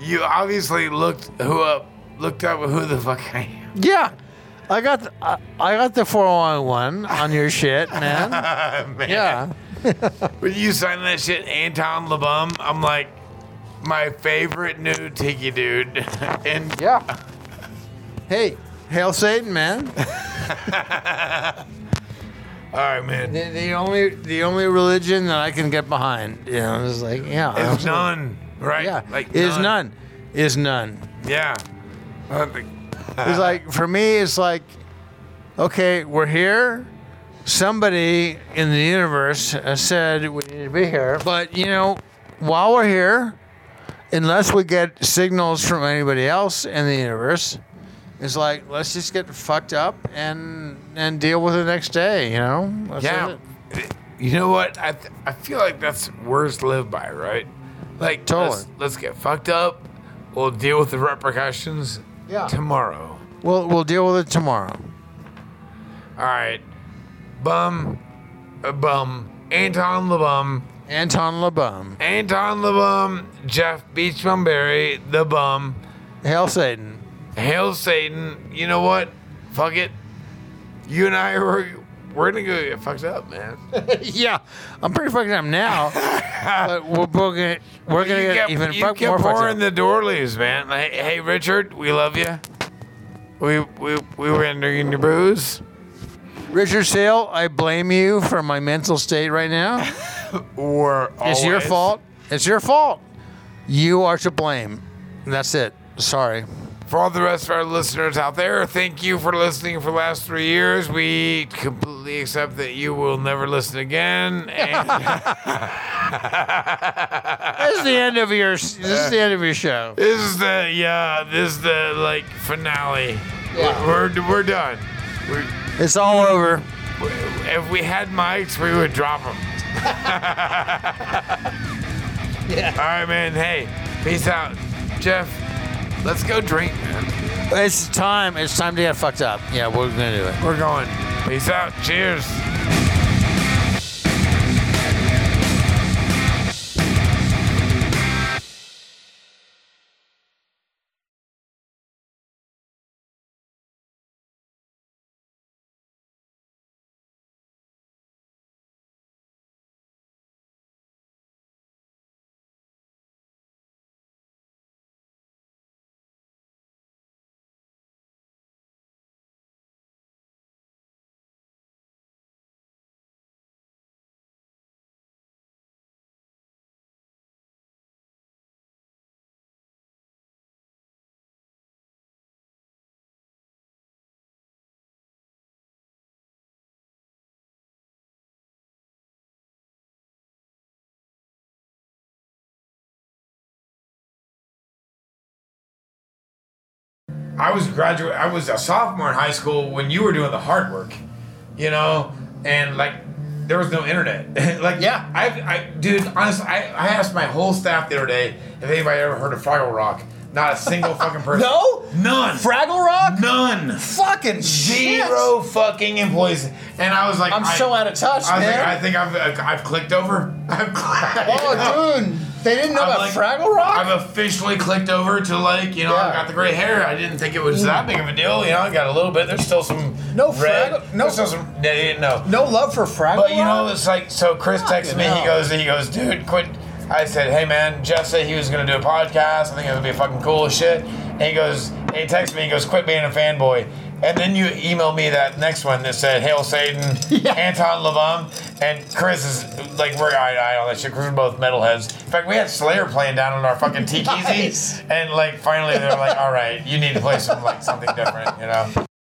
[SPEAKER 1] You obviously looked who up, looked up who the fuck I am.
[SPEAKER 2] yeah. I got the, I, I got the 401 on your shit, man.
[SPEAKER 1] man.
[SPEAKER 2] Yeah.
[SPEAKER 1] When you signed that shit, Anton LeBum, I'm like, my favorite new tiki dude. and
[SPEAKER 2] Yeah. Hey, hail Satan, man.
[SPEAKER 1] all right, man.
[SPEAKER 2] The, the only the only religion that I can get behind, you know, is like yeah,
[SPEAKER 1] It's
[SPEAKER 2] absolutely.
[SPEAKER 1] none, right?
[SPEAKER 2] Yeah,
[SPEAKER 1] like
[SPEAKER 2] is none, is none.
[SPEAKER 1] Yeah. Uh, I think-
[SPEAKER 2] It's like for me, it's like, okay, we're here. Somebody in the universe said we need to be here, but you know, while we're here, unless we get signals from anybody else in the universe, it's like let's just get fucked up and and deal with it next day. You know? That's
[SPEAKER 1] yeah.
[SPEAKER 2] it.
[SPEAKER 1] You know what? I th- I feel like that's words to live by, right? Like
[SPEAKER 2] Totally.
[SPEAKER 1] let's, let's get fucked up. We'll deal with the repercussions
[SPEAKER 2] Yeah.
[SPEAKER 1] tomorrow.
[SPEAKER 2] We'll we'll deal with it tomorrow.
[SPEAKER 1] All right. Bum. A bum. Anton LeBum.
[SPEAKER 2] Anton LeBum,
[SPEAKER 1] Anton LeBum. Jeff Beachbum Berry. The bum.
[SPEAKER 2] hail Satan.
[SPEAKER 1] Hail Satan. You know what? Fuck it. You and I are we're gonna go get fucked up, man.
[SPEAKER 2] yeah, I'm pretty fucked up now, but we're gonna, we're gonna get
[SPEAKER 1] kept,
[SPEAKER 2] even
[SPEAKER 1] you
[SPEAKER 2] fuck,
[SPEAKER 1] kept
[SPEAKER 2] more fucked
[SPEAKER 1] pouring
[SPEAKER 2] up.
[SPEAKER 1] the door leaves, man. Like, hey, Richard, we love you. We we we were in your booze.
[SPEAKER 2] Richard Seale, I blame you for my mental state right now.
[SPEAKER 1] Or
[SPEAKER 2] It's your fault. It's your fault. You are to blame. That's it. Sorry.
[SPEAKER 1] For all the rest of our listeners out there, thank you for listening for the last three years. We completely accept that you will never listen again. And
[SPEAKER 2] This is the end of your. This is the end of your show.
[SPEAKER 1] this is the yeah, this is the like finale.
[SPEAKER 2] Yeah.
[SPEAKER 1] We're, we're we're done. We're,
[SPEAKER 2] It's all over.
[SPEAKER 1] if we had mics, we would drop them.
[SPEAKER 2] Yeah.
[SPEAKER 1] All right, man. Hey, peace out, Jeff. Let's go drink, man.
[SPEAKER 2] It's time. It's time to get fucked up. Yeah, we're gonna do it.
[SPEAKER 1] We're going. Peace out. Cheers. I was graduate. I was a sophomore in high school when you were doing the hard work, you know, and like there was no internet. like
[SPEAKER 2] Yeah.
[SPEAKER 1] I, I, dude, honestly, I, I asked my whole staff the other day if anybody ever heard of Fraggle Rock. Not a single fucking person.
[SPEAKER 2] No?
[SPEAKER 1] none.
[SPEAKER 2] Fraggle Rock?
[SPEAKER 1] none.
[SPEAKER 2] Fucking
[SPEAKER 1] Zero fucking employees, and I was like,
[SPEAKER 2] I'm
[SPEAKER 1] I-
[SPEAKER 2] so out of touch,
[SPEAKER 1] I was
[SPEAKER 2] man.
[SPEAKER 1] like, I think I've I've clicked over. I've
[SPEAKER 2] Oh, dude, they didn't know
[SPEAKER 1] I'm
[SPEAKER 2] about
[SPEAKER 1] like-
[SPEAKER 2] Fraggle Rock.
[SPEAKER 1] I've officially clicked over to like, you know,
[SPEAKER 2] Yeah.
[SPEAKER 1] I got the gray hair. I didn't think it was that big of a deal. You know, I got a little bit. There's still some
[SPEAKER 2] No
[SPEAKER 1] red.
[SPEAKER 2] Fraggle- no-
[SPEAKER 1] There's still some. You didn't know.
[SPEAKER 2] no love for Fraggle
[SPEAKER 1] But you know, it's like so. Chris texts me. He goes, he goes, dude, quit. I said, hey man, Jeff said he was gonna do a podcast. I think it would be fucking cool as shit. And he goes, and he texted me. He goes, quit being a fanboy. And then you email me that next one that said Hail Satan, Anton LeBum, and Chris is like we're eye to eye on that shit. We're both metalheads. In fact, we had Slayer playing down on our fucking tiki
[SPEAKER 2] Nice.
[SPEAKER 1] and like finally they're like, all right, you need to play some like something different, you know.